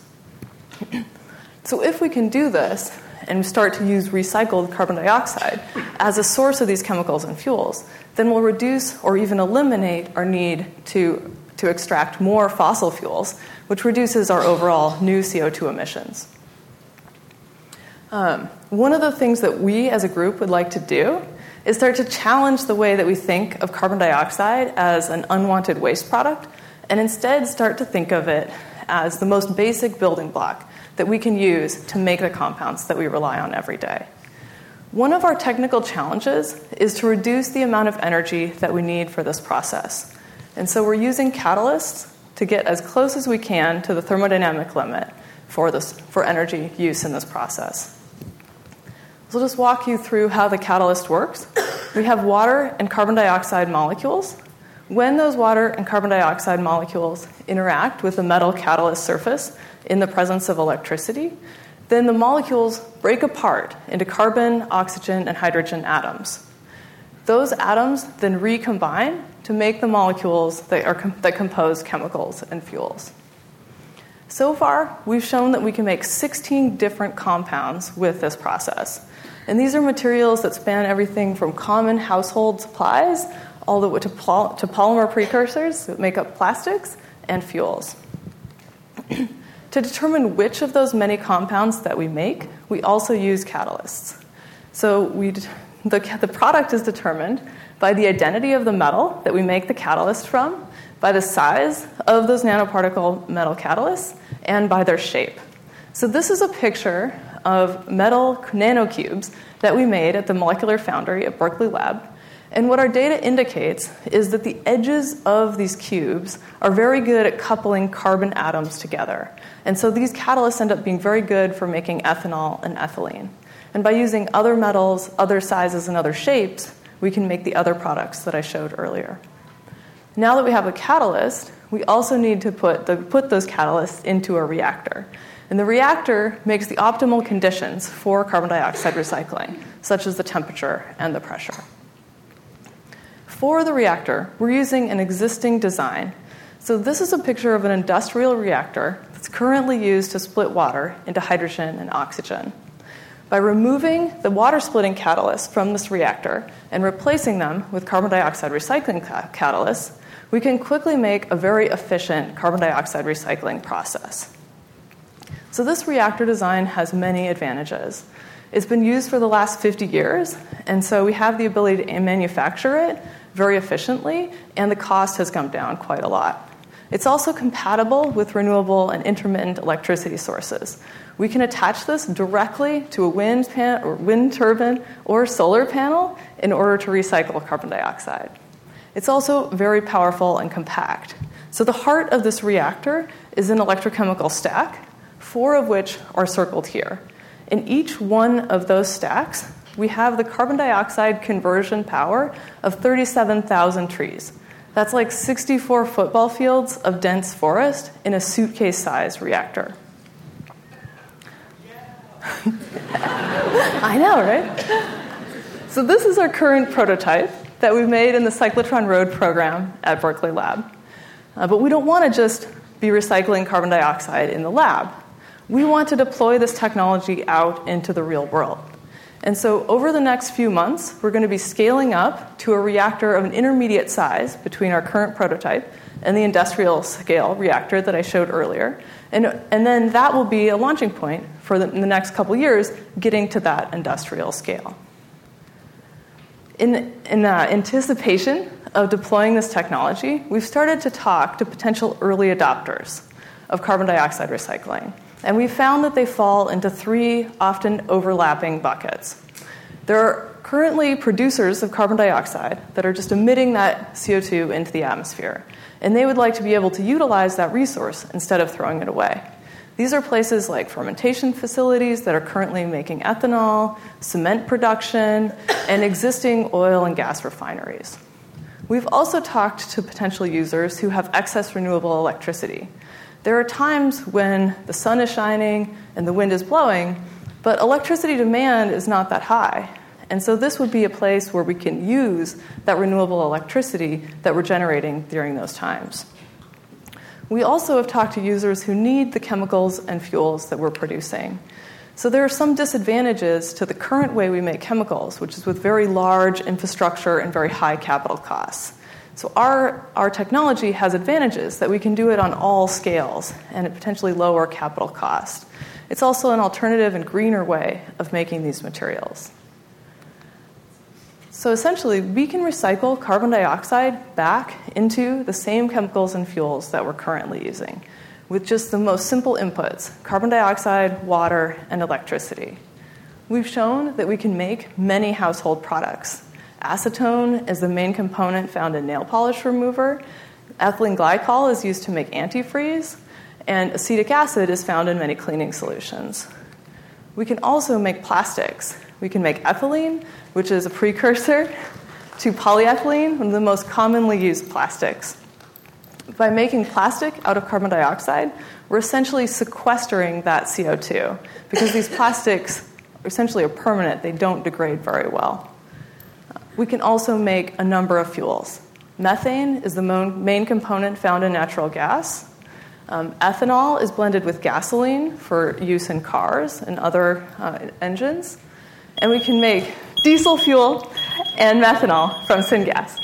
so, if we can do this and start to use recycled carbon dioxide as a source of these chemicals and fuels, then we'll reduce or even eliminate our need to, to extract more fossil fuels, which reduces our overall new CO2 emissions. Um, one of the things that we as a group would like to do is start to challenge the way that we think of carbon dioxide as an unwanted waste product and instead start to think of it as the most basic building block that we can use to make the compounds that we rely on every day. One of our technical challenges is to reduce the amount of energy that we need for this process. And so we're using catalysts to get as close as we can to the thermodynamic limit for, this, for energy use in this process. So I'll just walk you through how the catalyst works. We have water and carbon dioxide molecules. When those water and carbon dioxide molecules interact with the metal catalyst surface in the presence of electricity, then the molecules break apart into carbon, oxygen, and hydrogen atoms. Those atoms then recombine to make the molecules that, are, that compose chemicals and fuels. So far, we've shown that we can make 16 different compounds with this process. And these are materials that span everything from common household supplies all the way to, pol- to polymer precursors that make up plastics and fuels. to determine which of those many compounds that we make, we also use catalysts. So we, the, the product is determined by the identity of the metal that we make the catalyst from, by the size of those nanoparticle metal catalysts, and by their shape. So this is a picture of metal nanocubes that we made at the Molecular Foundry at Berkeley Lab. And what our data indicates is that the edges of these cubes are very good at coupling carbon atoms together. And so these catalysts end up being very good for making ethanol and ethylene. And by using other metals, other sizes, and other shapes, we can make the other products that I showed earlier. Now that we have a catalyst, we also need to put, the, put those catalysts into a reactor. And the reactor makes the optimal conditions for carbon dioxide recycling, such as the temperature and the pressure. For the reactor, we're using an existing design. So, this is a picture of an industrial reactor that's currently used to split water into hydrogen and oxygen. By removing the water splitting catalysts from this reactor and replacing them with carbon dioxide recycling catalysts, we can quickly make a very efficient carbon dioxide recycling process. So, this reactor design has many advantages. It's been used for the last 50 years, and so we have the ability to manufacture it very efficiently, and the cost has come down quite a lot. It's also compatible with renewable and intermittent electricity sources. We can attach this directly to a wind, pan- or wind turbine or solar panel in order to recycle carbon dioxide. It's also very powerful and compact. So, the heart of this reactor is an electrochemical stack four of which are circled here. In each one of those stacks, we have the carbon dioxide conversion power of 37,000 trees. That's like 64 football fields of dense forest in a suitcase sized reactor. I know, right? So, this is our current prototype. that we've made in the Cyclotron Road program at Berkeley Lab. Uh, but we don't want to just be recycling carbon dioxide in the lab. We want to deploy this technology out into the real world. And so, over the next few months, we're going to be scaling up to a reactor of an intermediate size between our current prototype and the industrial scale reactor that I showed earlier. And, and then that will be a launching point for the, the next couple years, getting to that industrial scale. In, in uh, anticipation of deploying this technology, we've started to talk to potential early adopters of carbon dioxide recycling. And we found that they fall into three often overlapping buckets. There are currently producers of carbon dioxide that are just emitting that CO2 into the atmosphere, and they would like to be able to utilize that resource instead of throwing it away. These are places like fermentation facilities that are currently making ethanol, cement production, and existing oil and gas refineries. We've also talked to potential users who have excess renewable electricity there are times when the sun is shining and the wind is blowing, but electricity demand is not that high. And so this would be a place where we can use that renewable electricity that we're generating during those times. We also have talked to users who need the chemicals and fuels that we're producing. So there are some disadvantages to the current way we make chemicals, which is with very large infrastructure and very high capital costs. So our, our technology has advantages that we can do it on all scales and at potentially lower capital cost. It's also an alternative and greener way of making these materials. So essentially, we can recycle carbon dioxide back into the same chemicals and fuels that we're currently using with just the most simple inputs carbon dioxide, water, and electricity. We've shown that we can make many household products Acetone is the main component found in nail polish remover. Ethylene glycol is used to make antifreeze, and acetic acid is found in many cleaning solutions. We can also make plastics. We can make ethylene, which is a precursor to polyethylene, one of the most commonly used plastics. By making plastic out of carbon dioxide, we're essentially sequestering that CO2 because these plastics essentially are permanent, they don't degrade very well. We can also make a number of fuels. Methane is the main component found in natural gas. Um, ethanol is blended with gasoline for use in cars and other uh, engines. And we can make diesel fuel and methanol from syngas.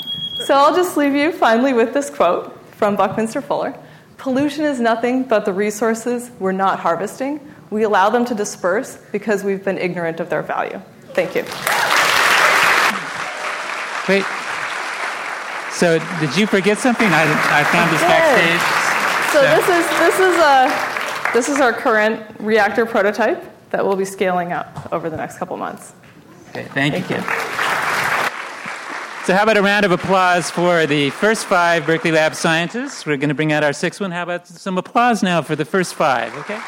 So I'll just leave you finally with this quote from Buckminster Fuller Pollution is nothing but the resources we're not harvesting. We allow them to disperse because we've been ignorant of their value. Thank you. Wait. So did you forget something? I, I found this backstage. So, so this is this is a this is our current reactor prototype that we'll be scaling up over the next couple months. Okay, thank, thank you. you. So how about a round of applause for the first five Berkeley Lab scientists? We're going to bring out our sixth one. How about some applause now for the first five? Okay.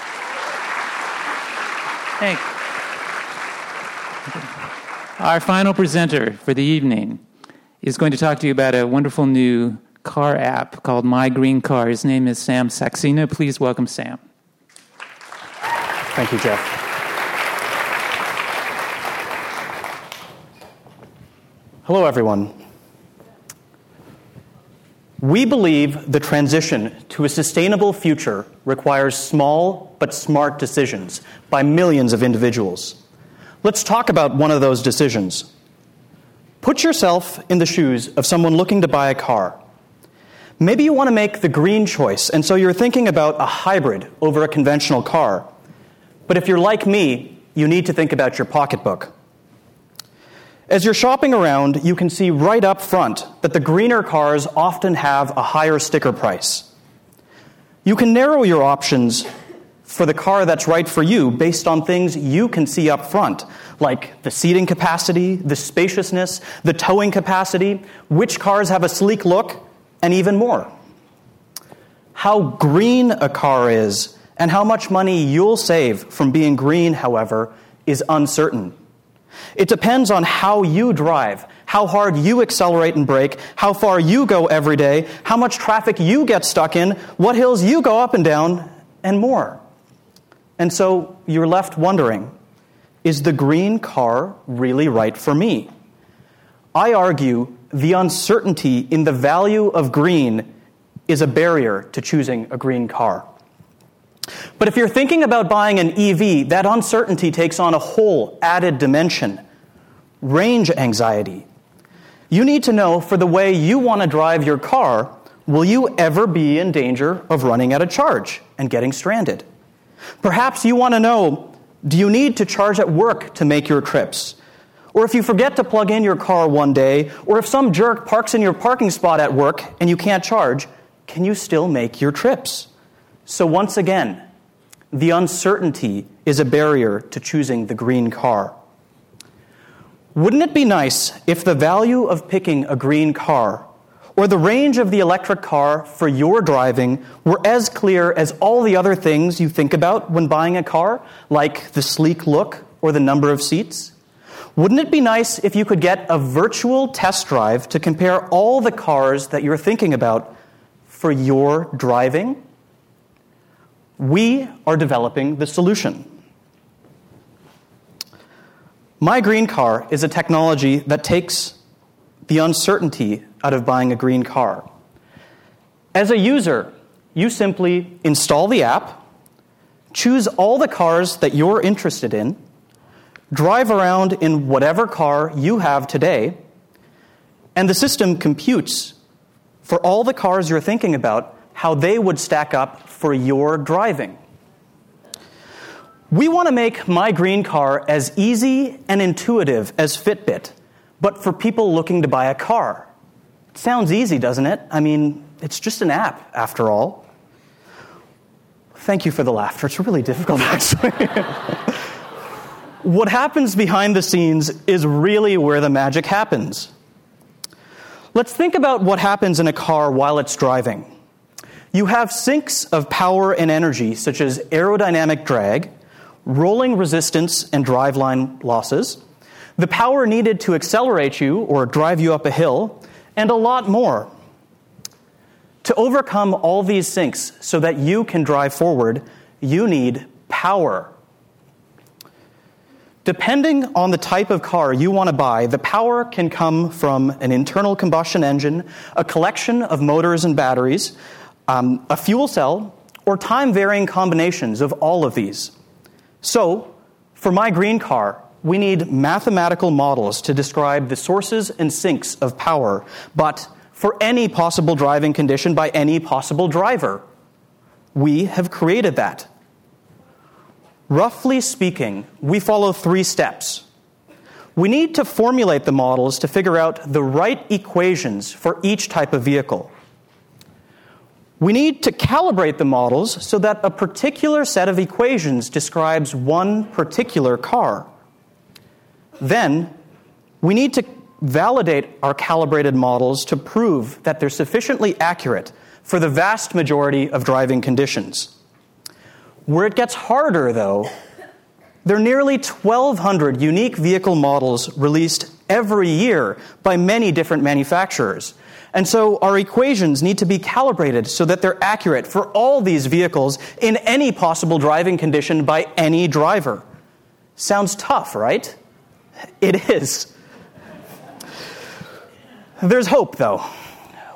Thank. Our final presenter for the evening is going to talk to you about a wonderful new car app called My Green Car. His name is Sam Saxena. Please welcome Sam. Thank you, Jeff. Hello, everyone. We believe the transition to a sustainable future requires small but smart decisions by millions of individuals. Let's talk about one of those decisions Put yourself in the shoes of someone looking to buy a car. Maybe you want to make the green choice, and so you're thinking about a hybrid over a conventional car. But if you're like me, you need to think about your pocketbook. As you're shopping around, you can see right up front that the greener cars often have a higher sticker price. You can narrow your options for the car that's right for you based on things you can see up front, like the seating capacity, the spaciousness, the towing capacity, which cars have a sleek look, and even more. How green a car is and how much money you'll save from being green, however, is uncertain. It depends on how you drive, how hard you accelerate and brake, how far you go every day, how much traffic you get stuck in, what hills you go up and down, and more. And so you're left wondering is the green car really right for me? I argue the uncertainty in the value of green is a barrier to choosing a green car. But if you're thinking about buying an EV, that uncertainty takes on a whole added dimension range anxiety. You need to know for the way you want to drive your car, will you ever be in danger of running out of charge and getting stranded? Perhaps you want to know do you need to charge at work to make your trips? Or if you forget to plug in your car one day, or if some jerk parks in your parking spot at work and you can't charge, can you still make your trips? So, once again, the uncertainty is a barrier to choosing the green car. Wouldn't it be nice if the value of picking a green car or the range of the electric car for your driving were as clear as all the other things you think about when buying a car, like the sleek look or the number of seats? Wouldn't it be nice if you could get a virtual test drive to compare all the cars that you're thinking about for your driving? We are developing the solution. My Green Car is a technology that takes the uncertainty out of buying a green car. As a user, you simply install the app, choose all the cars that you're interested in, drive around in whatever car you have today, and the system computes for all the cars you're thinking about how they would stack up for your driving. We want to make my green car as easy and intuitive as Fitbit, but for people looking to buy a car. Sounds easy, doesn't it? I mean, it's just an app, after all. Thank you for the laughter. It's really difficult, actually. what happens behind the scenes is really where the magic happens. Let's think about what happens in a car while it's driving. You have sinks of power and energy, such as aerodynamic drag, rolling resistance and driveline losses, the power needed to accelerate you or drive you up a hill, and a lot more. To overcome all these sinks so that you can drive forward, you need power. Depending on the type of car you want to buy, the power can come from an internal combustion engine, a collection of motors and batteries, um, a fuel cell, or time varying combinations of all of these. So, for my green car, we need mathematical models to describe the sources and sinks of power, but for any possible driving condition by any possible driver. We have created that. Roughly speaking, we follow three steps. We need to formulate the models to figure out the right equations for each type of vehicle. We need to calibrate the models so that a particular set of equations describes one particular car. Then, we need to validate our calibrated models to prove that they're sufficiently accurate for the vast majority of driving conditions. Where it gets harder, though, there are nearly 1,200 unique vehicle models released every year by many different manufacturers. And so our equations need to be calibrated so that they're accurate for all these vehicles in any possible driving condition by any driver. Sounds tough, right? It is. There's hope, though.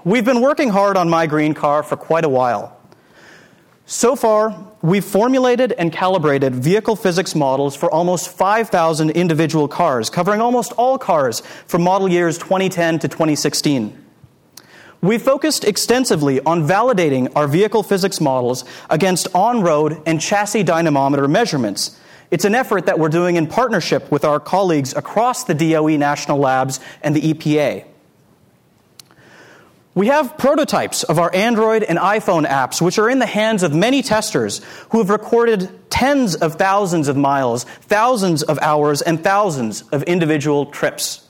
We've been working hard on my green car for quite a while. So far, we've formulated and calibrated vehicle physics models for almost 5,000 individual cars, covering almost all cars from model years 2010 to 2016. We focused extensively on validating our vehicle physics models against on road and chassis dynamometer measurements. It's an effort that we're doing in partnership with our colleagues across the DOE national labs and the EPA. We have prototypes of our Android and iPhone apps, which are in the hands of many testers who have recorded tens of thousands of miles, thousands of hours, and thousands of individual trips.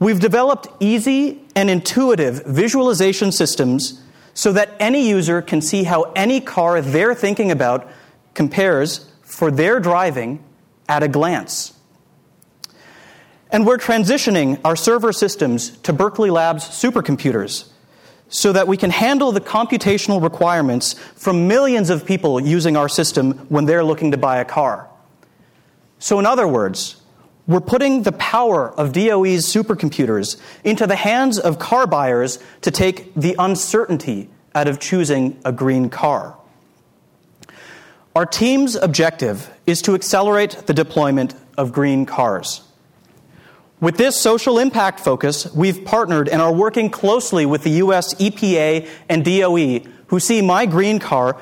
We've developed easy and intuitive visualization systems so that any user can see how any car they're thinking about compares for their driving at a glance. And we're transitioning our server systems to Berkeley Labs supercomputers so that we can handle the computational requirements from millions of people using our system when they're looking to buy a car. So, in other words, we're putting the power of DOE's supercomputers into the hands of car buyers to take the uncertainty out of choosing a green car. Our team's objective is to accelerate the deployment of green cars. With this social impact focus, we've partnered and are working closely with the US EPA and DOE, who see My Green Car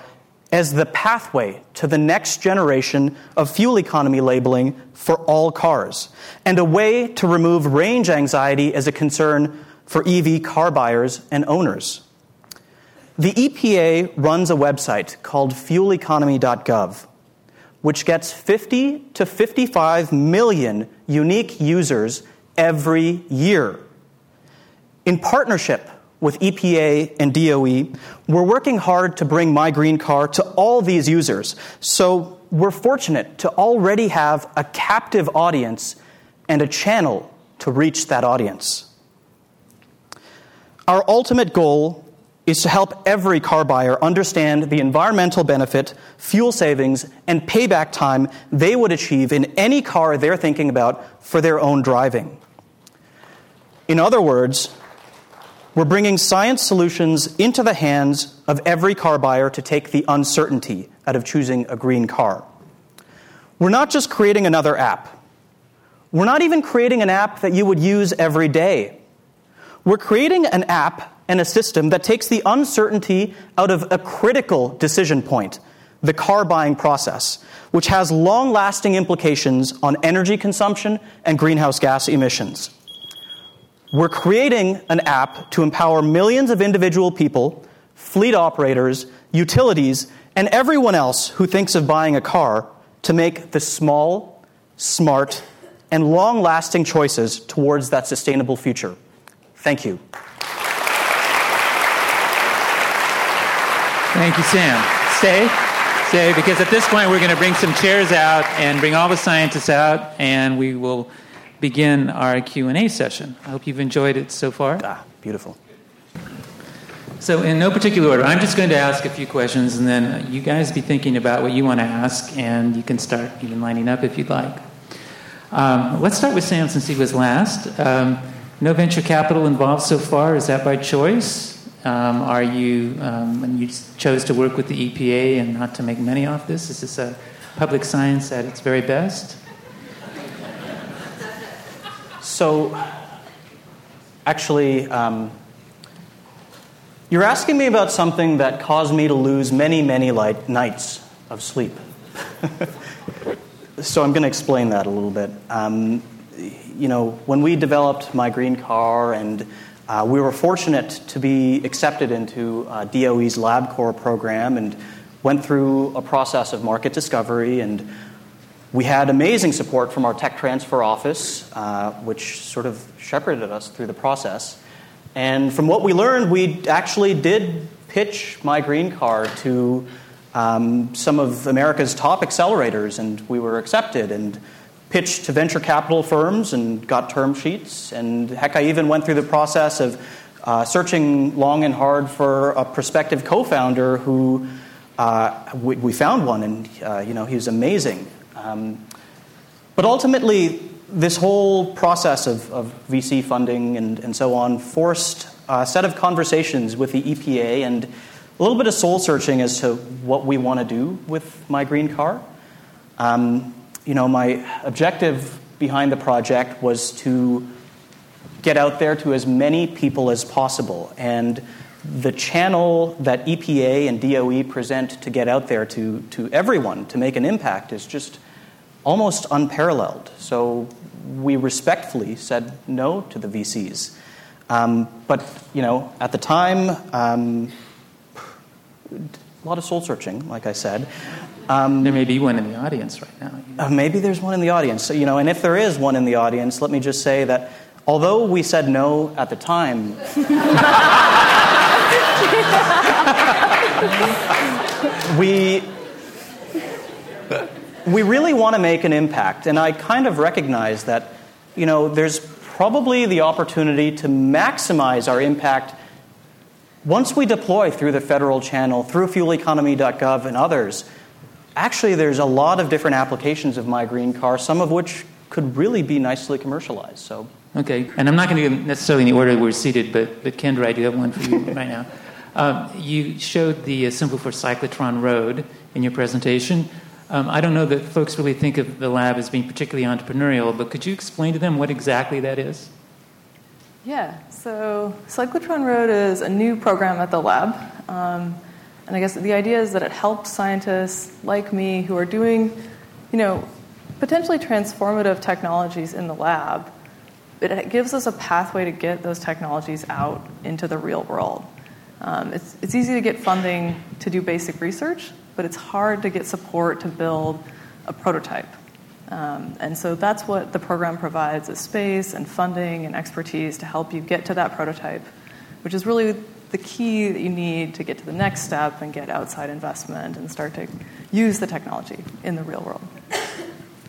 as the pathway to the next generation of fuel economy labeling for all cars, and a way to remove range anxiety as a concern for EV car buyers and owners. The EPA runs a website called fueleconomy.gov, which gets 50 to 55 million unique users every year. In partnership with EPA and DOE, we're working hard to bring My Green Car to all these users. So we're fortunate to already have a captive audience and a channel to reach that audience. Our ultimate goal is to help every car buyer understand the environmental benefit, fuel savings, and payback time they would achieve in any car they're thinking about for their own driving. In other words, we're bringing science solutions into the hands of every car buyer to take the uncertainty out of choosing a green car. We're not just creating another app. We're not even creating an app that you would use every day. We're creating an app and a system that takes the uncertainty out of a critical decision point, the car buying process, which has long lasting implications on energy consumption and greenhouse gas emissions. We're creating an app to empower millions of individual people, fleet operators, utilities, and everyone else who thinks of buying a car to make the small, smart, and long lasting choices towards that sustainable future. Thank you. Thank you, Sam. Stay, stay, because at this point we're going to bring some chairs out and bring all the scientists out, and we will begin our Q&A session. I hope you've enjoyed it so far. Ah, beautiful. So, in no particular order, I'm just going to ask a few questions, and then you guys be thinking about what you want to ask, and you can start even lining up if you'd like. Um, let's start with Sam since he was last. Um, no venture capital involved so far. Is that by choice? Um, are you, um, when you chose to work with the EPA and not to make money off this, is this a public science at its very best? So, actually, um, you're asking me about something that caused me to lose many, many light nights of sleep. so, I'm going to explain that a little bit. Um, you know, when we developed my green car and uh, we were fortunate to be accepted into uh, DOE's Lab-Corps program and went through a process of market discovery. And we had amazing support from our tech transfer office, uh, which sort of shepherded us through the process. And from what we learned, we actually did pitch my green car to um, some of America's top accelerators, and we were accepted. And pitched to venture capital firms and got term sheets. And heck, I even went through the process of uh, searching long and hard for a prospective co-founder who uh, we, we, found one, and uh, you know he was amazing. Um, but ultimately, this whole process of, of VC funding and, and, so on forced a set of conversations with the EPA and a little bit of soul searching as to what we want to do with my green car. Um, you know, my objective behind the project was to get out there to as many people as possible. And the channel that EPA and DOE present to get out there to, to everyone to make an impact is just almost unparalleled. So we respectfully said no to the VCs. Um, but, you know, at the time, um, a lot of soul searching, like I said. Um, there may be one in the audience right now. Uh, maybe there's one in the audience. So, you know, and if there is one in the audience, let me just say that although we said no at the time, we we really want to make an impact, and I kind of recognize that. You know, there's probably the opportunity to maximize our impact once we deploy through the federal channel, through fueleconomy.gov and others actually, there's a lot of different applications of My Green Car, some of which could really be nicely commercialized. So, okay, and I'm not going to go necessarily in the order we're seated, but but Kendra, I do have one for you right now. Um, you showed the uh, symbol for Cyclotron Road in your presentation. Um, I don't know that folks really think of the lab as being particularly entrepreneurial, but could you explain to them what exactly that is? Yeah, so Cyclotron Road is a new program at the lab. Um, and I guess the idea is that it helps scientists like me who are doing, you know, potentially transformative technologies in the lab. It gives us a pathway to get those technologies out into the real world. Um, it's, it's easy to get funding to do basic research, but it's hard to get support to build a prototype. Um, and so that's what the program provides is space and funding and expertise to help you get to that prototype, which is really the key that you need to get to the next step and get outside investment and start to use the technology in the real world.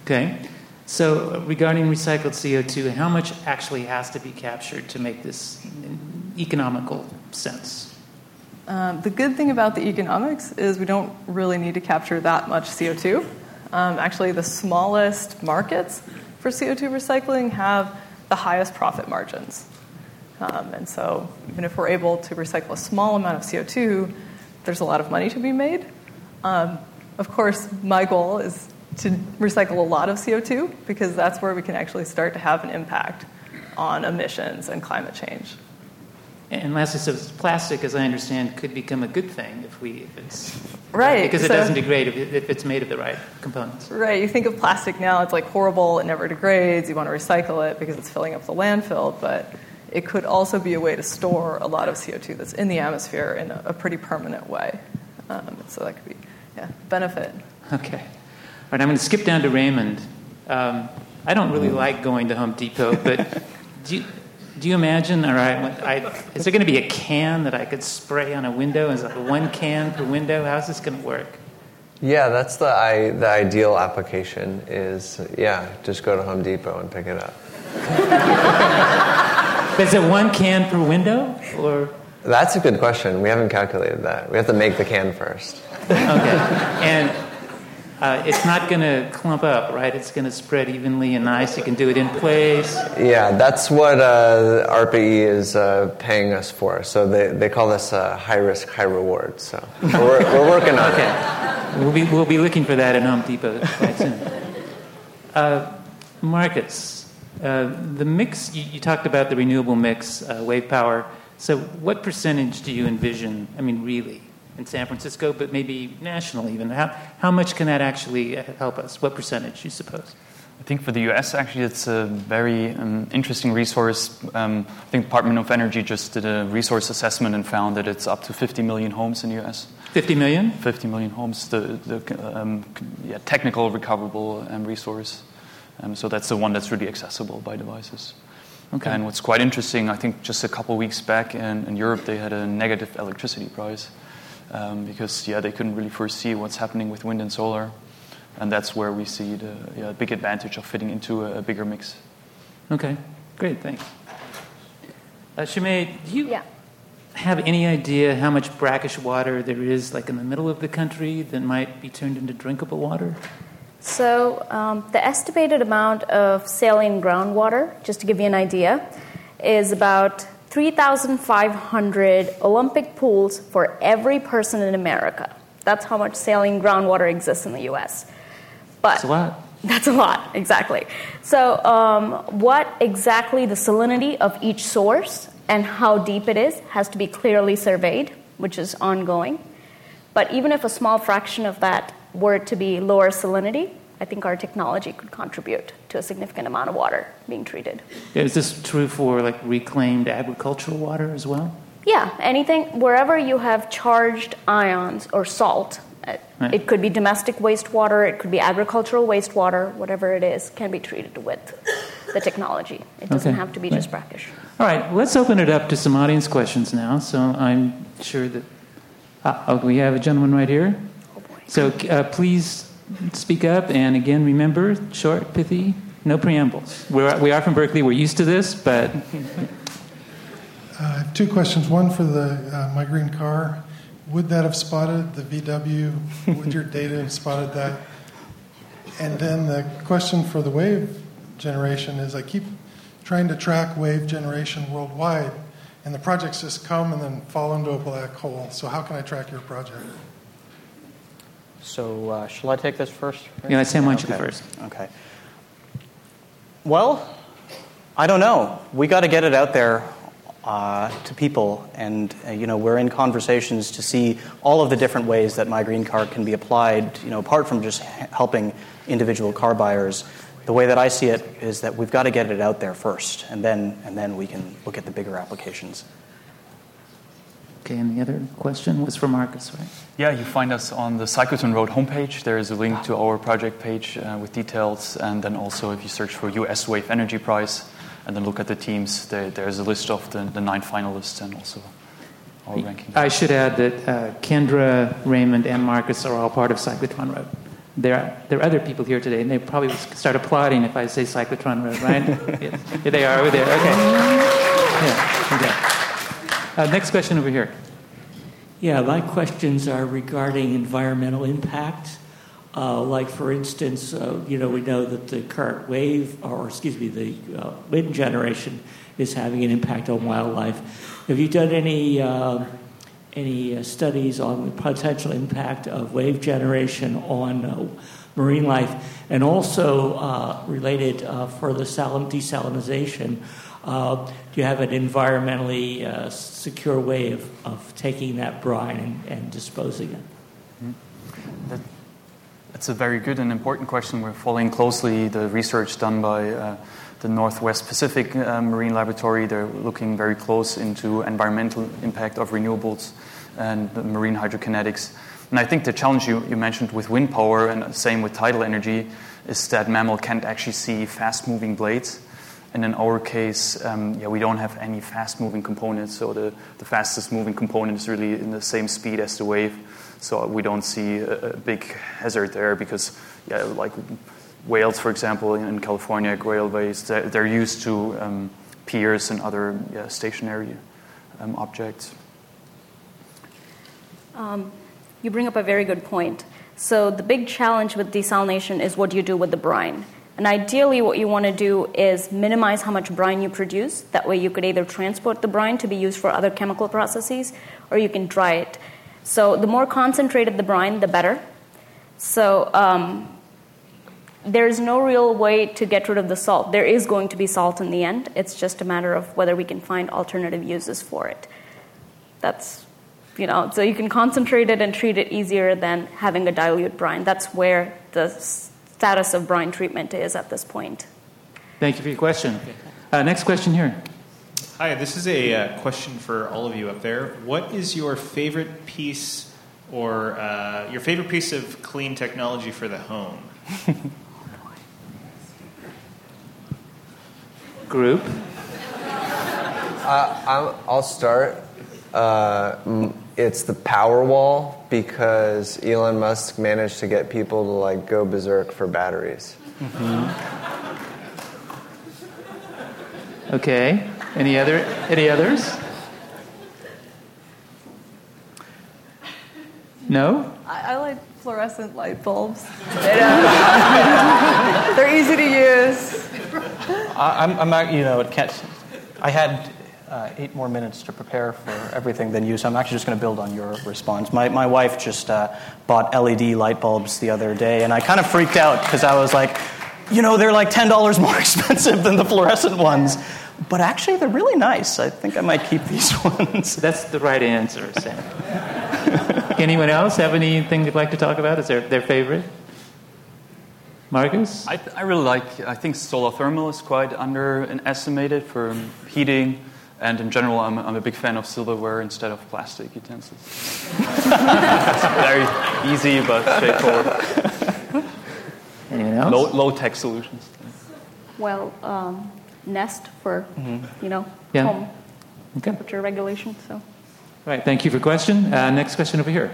Okay. So, regarding recycled CO2, how much actually has to be captured to make this economical sense? Um, the good thing about the economics is we don't really need to capture that much CO2. Um, actually, the smallest markets for CO2 recycling have the highest profit margins. Um, and so, even if we're able to recycle a small amount of CO2, there's a lot of money to be made. Um, of course, my goal is to recycle a lot of CO2 because that's where we can actually start to have an impact on emissions and climate change. And lastly, so plastic, as I understand, could become a good thing if we if it's right because it so, doesn't degrade if, if it's made of the right components. Right. You think of plastic now; it's like horrible. It never degrades. You want to recycle it because it's filling up the landfill, but it could also be a way to store a lot of CO2 that's in the atmosphere in a, a pretty permanent way. Um, so that could be yeah benefit. Okay. All right. I'm going to skip down to Raymond. Um, I don't really like going to Home Depot, but do you, do you imagine, all right, I, is there going to be a can that I could spray on a window? Is it one can per window? How's this going to work? Yeah, that's the, I, the ideal application is, yeah, just go to Home Depot and pick it up. is it one can per window? or? That's a good question. We haven't calculated that. We have to make the can first. okay. And uh, it's not going to clump up, right? It's going to spread evenly and nice. You can do it in place. Yeah, that's what uh, ARPA-E is uh, paying us for. So they, they call this uh, high risk, high reward. So we're, we're working on okay. it. We'll be, we'll be looking for that at Home Depot quite soon. Uh, Marcus, uh, the mix, you, you, talked about the renewable mix, wave power. So what percentage do you envision, I mean, really? in San Francisco, but maybe national even. How, how much can that actually help us? What percentage, you suppose? I think for the US, actually, it's a very um, interesting resource. Um, I think Department of Energy just did a resource assessment and found that it's up to 50 million homes in the US. 50 million? 50 million homes, the, the um, yeah, technical recoverable um, resource. Um, so that's the one that's really accessible by devices. Okay. And what's quite interesting, I think just a couple weeks back in, in Europe, they had a negative electricity price um, because yeah, they couldn't really foresee what's happening with wind and solar, and that's where we see the yeah, big advantage of fitting into a, a bigger mix. Okay, great, thanks. Uh, Shimei, do you yeah. have any idea how much brackish water there is, like in the middle of the country, that might be turned into drinkable water? So, um, the estimated amount of saline groundwater, just to give you an idea, is about 3,500 Olympic pools for every person in America. That's how much saline groundwater exists in the US. But that's a lot. That's a lot, exactly. So, um, what exactly the salinity of each source and how deep it is has to be clearly surveyed, which is ongoing. But even if a small fraction of that were it to be lower salinity, I think our technology could contribute to a significant amount of water being treated. Is this true for like reclaimed agricultural water as well? Yeah, anything wherever you have charged ions or salt. Uh, right. It could be domestic wastewater, it could be agricultural wastewater, whatever it is, can be treated with the technology. It doesn't okay. have to be right. just brackish. All right, let's open it up to some audience questions now. So I'm sure that. Uh, oh, we have a gentleman right here. So uh, please speak up. And again, remember, short, pithy, no preambles. We're, we are from Berkeley. We're used to this, but. Uh, two questions. One for the uh, my green car. Would that have spotted the VW? Would your data have spotted that? And then the question for the wave generation is I keep trying to track wave generation worldwide, and the projects just come and then fall into a black hole. So, how can I track your project? So, uh, shall I take this first? Yeah, Sam, why don't you okay. go first? Okay. Well, I don't know. We got to get it out there uh, to people, and uh, you know, we're in conversations to see all of the different ways that MyGreenCar can be applied. You know, apart from just helping individual car buyers, the way that I see it is that we've got to get it out there first, and then and then we can look at the bigger applications. Okay, and the other question was for Marcus, right? Yeah, you find us on the Cyclotron Road homepage. There is a link to our project page uh, with details, and then also if you search for US Wave Energy Prize, and then look at the teams, there, there's a list of the, the nine finalists and also our ranking. I should add that uh, Kendra, Raymond, and Marcus are all part of Cyclotron Road. There are, there are other people here today, and they probably start applauding if I say Cyclotron Road, right? yeah, Here they are over there. Okay. Yeah, okay. Uh, next question over here. Yeah, my questions are regarding environmental impact. Uh, like, for instance, uh, you know, we know that the current wave, or excuse me, the uh, wind generation is having an impact on wildlife. Have you done any uh, any uh, studies on the potential impact of wave generation on uh, marine life, and also uh, related for the salim- desalinization? Uh, do you have an environmentally uh, secure way of, of taking that brine and, and disposing it? That, that's a very good and important question. We're following closely the research done by uh, the Northwest Pacific uh, Marine Laboratory. They're looking very close into environmental impact of renewables and marine hydrokinetics. And I think the challenge you, you mentioned with wind power and same with tidal energy is that mammal can't actually see fast-moving blades. And in our case, um, yeah, we don't have any fast-moving components. So the, the fastest-moving component is really in the same speed as the wave. So we don't see a, a big hazard there because, yeah, like whales, for example, in California, bays, they're, they're used to um, piers and other yeah, stationary um, objects. Um, you bring up a very good point. So the big challenge with desalination is what do you do with the brine? And ideally, what you want to do is minimize how much brine you produce. That way, you could either transport the brine to be used for other chemical processes, or you can dry it. So the more concentrated the brine, the better. So um, there's no real way to get rid of the salt. There is going to be salt in the end. It's just a matter of whether we can find alternative uses for it. That's, you know, so you can concentrate it and treat it easier than having a dilute brine. That's where the status of brine treatment is at this point. Thank you for your question. Uh, next question here. Hi, this is a uh, question for all of you up there. What is your favorite piece or uh, your favorite piece of clean technology for the home? Group. Uh, I'll start. Uh, it's the Powerwall because Elon Musk managed to get people to like go berserk for batteries. Mm-hmm. Okay. Any other? Any others? No. I, I like fluorescent light bulbs. They're easy to use. I, I'm, I'm, you know, it can't. I had uh, eight more minutes to prepare for everything than you, so I'm actually just going to build on your response. My, my wife just uh, bought LED light bulbs the other day, and I kind of freaked out because I was like, you know, they're like $10 more expensive than the fluorescent ones. But actually, they're really nice. I think I might keep these ones. That's the right answer, Sam. Anyone else have anything they'd like to talk about? Is there their favorite? Marcus? I, I really like, I think solar thermal is quite underestimated for heating. And in general, I'm, I'm a big fan of silverware instead of plastic utensils. it's very easy but straightforward. Anyone else? Low, low tech solutions. Well, um, Nest for, you know, Yeah. home Okay. temperature regulation. So. Right. Thank you for question. Uh, next question over here.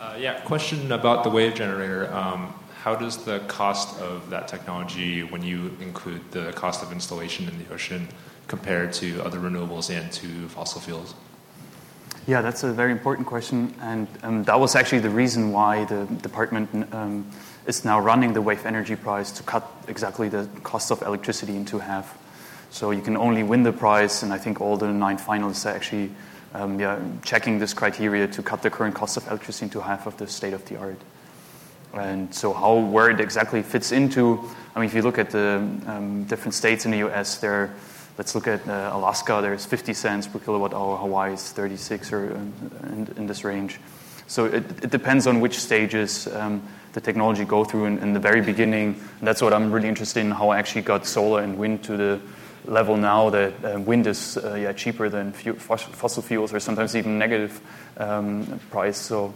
Uh, yeah, question about the wave generator. Um, how does the cost of that technology, when you include the cost of installation in the ocean, compare to other renewables and to fossil fuels? Yeah, that's a very important question, and um, that was actually the reason why the department um, is now running the wave energy prize to cut exactly the cost of electricity into half. So you can only win the prize, and I think all the nine finalists are actually um, yeah, checking this criteria to cut the current cost of electricity into half of the state of the art. And so, how where it exactly fits into, I mean, if you look at the um, different states in the U.S., there, let's look at uh, Alaska. There's 50 cents per kilowatt hour. Hawaii is 36 or in, in this range. So it, it, depends on which stages um, the technology go through. In, in the very beginning, that's what I'm really interested in. How I actually got solar and wind to the level now that uh, wind is uh, yeah, cheaper than fossil fuels, or sometimes even negative um, price. So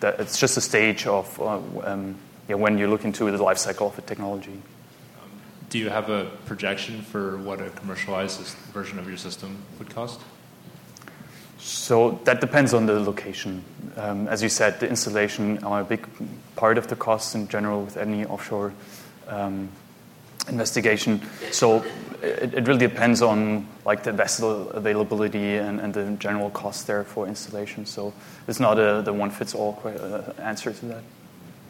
that it's just a stage of uh, um, yeah, when you look into the life cycle of a technology. Do you have a projection for what a commercialized version of your system would cost? So that depends on the location. Um, as you said, the installation are a big part of the costs in general with any offshore um, investigation. So it, it, really depends on like the vessel availability and, and, the general cost there for installation. So it's not a the one fits all uh, answer to that.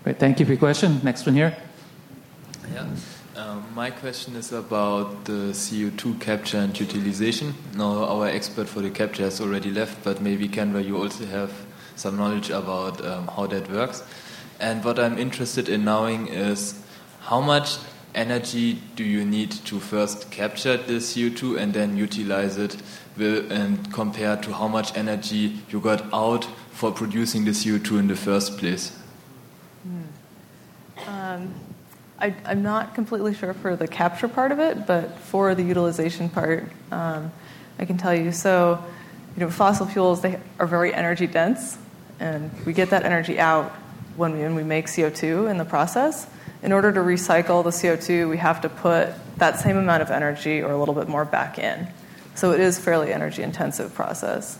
Great, thank you for your question. Next one here. Yeah. Um, my question is about the CO2 capture and utilization. Now, our expert for the capture has already left, but maybe Kendra, you also have some knowledge about um, how that works. And what I'm interested in knowing is how much energy do you need to first capture the CO2 and then utilize it, and compared to how much energy you got out for producing the CO2 in the first place? Hmm. Um, I, am not completely sure for the capture part of it, but for the utilization part, um, I can tell you. So, you know, fossil fuels they are very energy dense, and we get that energy out when we, when we make CO2 in the process in order to recycle the CO2, we have to put that same amount of energy or a little bit more back in. So it is fairly energy intensive process.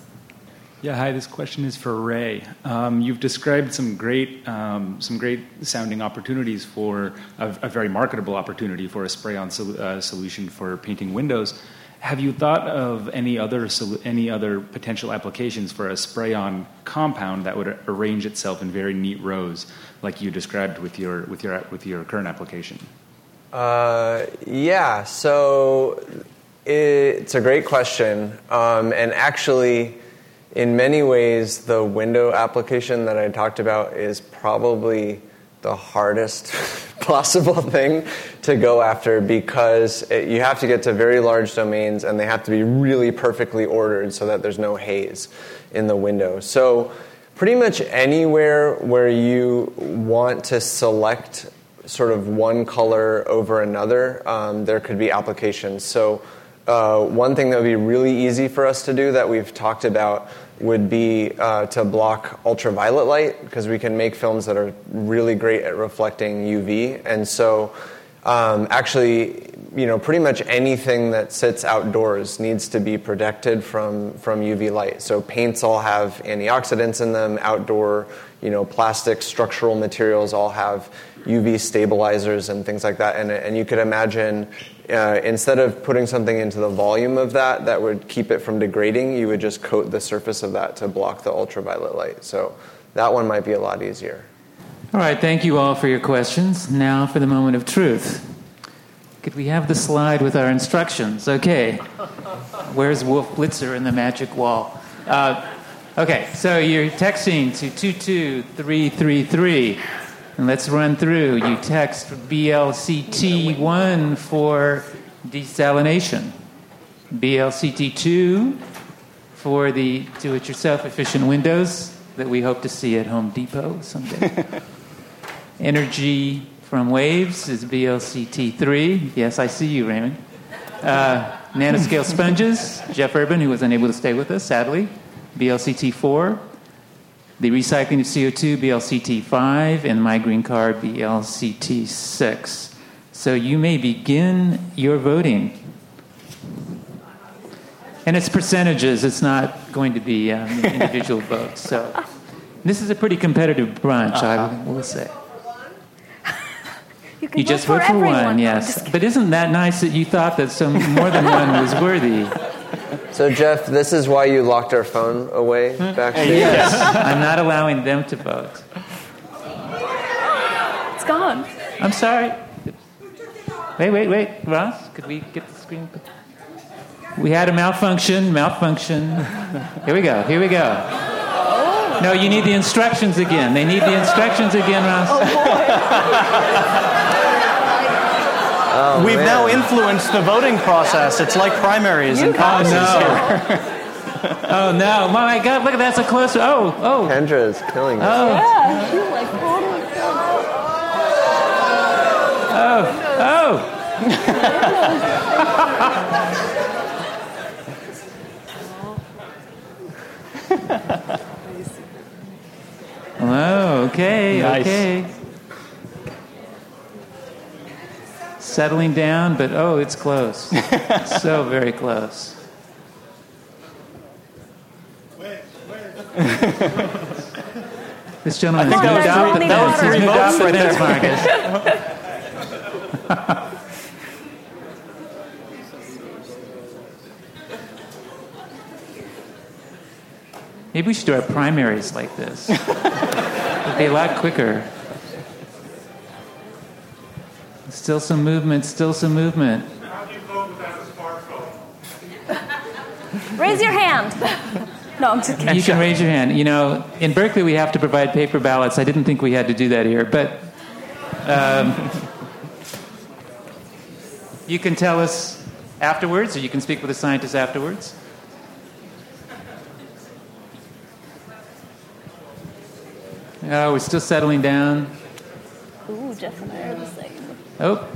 Yeah, hi. This question is for Ray. Um, you've described some great, um, some great sounding opportunities for a, a, very marketable opportunity for a spray-on sol- uh, solution for painting windows. Have you thought of any other any other potential applications for a spray-on compound that would arrange itself in very neat rows, like you described with your with your with your current application? Uh, yeah. So it's a great question, um, and actually, in many ways, the window application that I talked about is probably the hardest possible thing to go after because it, you have to get to very large domains and they have to be really perfectly ordered so that there's no haze in the window. So, pretty much anywhere where you want to select sort of one color over another, um, there could be applications. So, uh, one thing that would be really easy for us to do that we've talked about would be uh, to block ultraviolet light because we can make films that are really great at reflecting UV. And so, um, actually, you know, pretty much anything that sits outdoors needs to be protected from, from UV light. So paints all have antioxidants in them. Outdoor, you know, plastic structural materials all have UV stabilizers and things like that. And, and you could imagine uh, instead of putting something into the volume of that that would keep it from degrading, you would just coat the surface of that to block the ultraviolet light. So that one might be a lot easier. All right, thank you all for your questions. Now for the moment of truth. Could we have the slide with our instructions? Okay. Where's Wolf Blitzer in the magic wall? Uh, okay, so you're texting to 22333. And let's run through. You text BLCT1 for desalination, BLCT2 for the do it yourself efficient windows that we hope to see at Home Depot someday. Energy from waves is BLCT3. Yes, I see you, Raymond. Uh, nanoscale sponges, Jeff Urban, who was unable to stay with us, sadly, BLCT4 the recycling of CO2, BLCT5, and MyGreenCar, BLCT6. So you may begin your voting. And it's percentages, it's not going to be um, individual votes. So this is a pretty competitive brunch, uh-huh. I will say. You, you just vote for, for one, yes. But isn't that nice that you thought that some more than one was worthy? So, Jeff, this is why you locked our phone away hmm? backstage? Yes. I'm not allowing them to vote. It's gone. I'm sorry. Wait, wait, wait. Ross, could we get the screen? We had a malfunction, malfunction. Here we go, here we go. Oh. No, you need the instructions again. They need the instructions again, Ross. Oh, Oh, We've man. now influenced the voting process. It's like primaries and caucuses oh, no. here. oh no! My God! Look, at that's a close. Oh, oh. Kendra is killing us. Oh. Yeah, she's like Oh, oh. oh, okay, nice. okay. Settling down, but oh, it's close. so very close. this gentleman I think has moved out was the three- that was fence. He's three moved out the right fence, there. Marcus. Maybe we should do our primaries like this. It'd be a lot quicker. Still some movement, still some movement. How do you vote without a smartphone? raise your hand. No, I'm just kidding. You can raise your hand. You know, in Berkeley we have to provide paper ballots. I didn't think we had to do that here, but um, you can tell us afterwards, or you can speak with the scientists afterwards. Oh, we're still settling down. Ooh, Jeff and I are the same. Oh.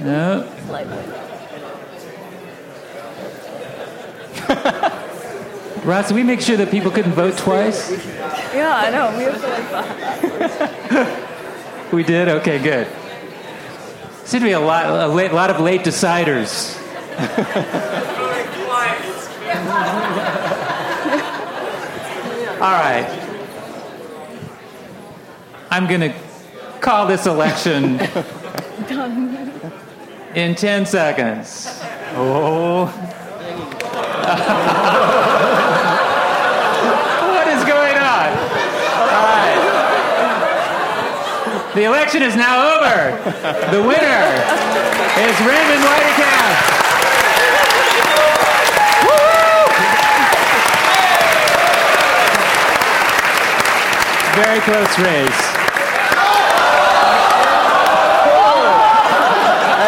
No. Ross, did we make sure that people couldn't vote twice? Yeah, I know. We have to like that. We did? Okay, good. Seemed to be a lot, a late, lot of late deciders. All right. I'm going to call this election in 10 seconds. Oh. what is going on? All right. The election is now over. The winner is Raymond Weitekamp. Very close race.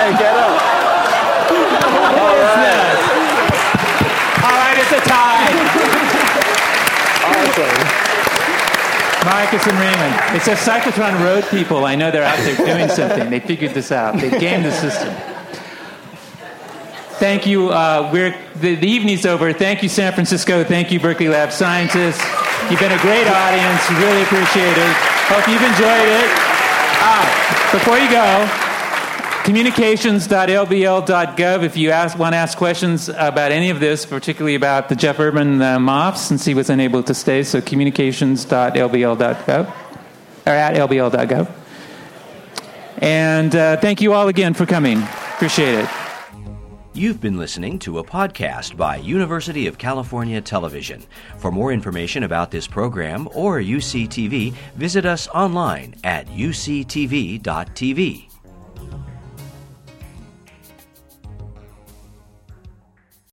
Hey, get up. All right. All right, it's a tie. Awesome. Marcus and Raymond. It says Cyclotron Road people. I know they're out there doing something. They figured this out. They gamed the system. Thank you. Uh, we're, the, the evening's over. Thank you, San Francisco. Thank you, Berkeley Lab scientists. You've been a great audience. Really appreciate it. Hope you've enjoyed it. Ah, before you go, communications.lbl.gov if you ask, want to ask questions about any of this, particularly about the Jeff Urban uh, MOFs, since he was unable to stay. So communications.lbl.gov or at lbl.gov. And uh, thank you all again for coming. Appreciate it. You've been listening to a podcast by University of California Television. For more information about this program or UCTV, visit us online at uctv.tv.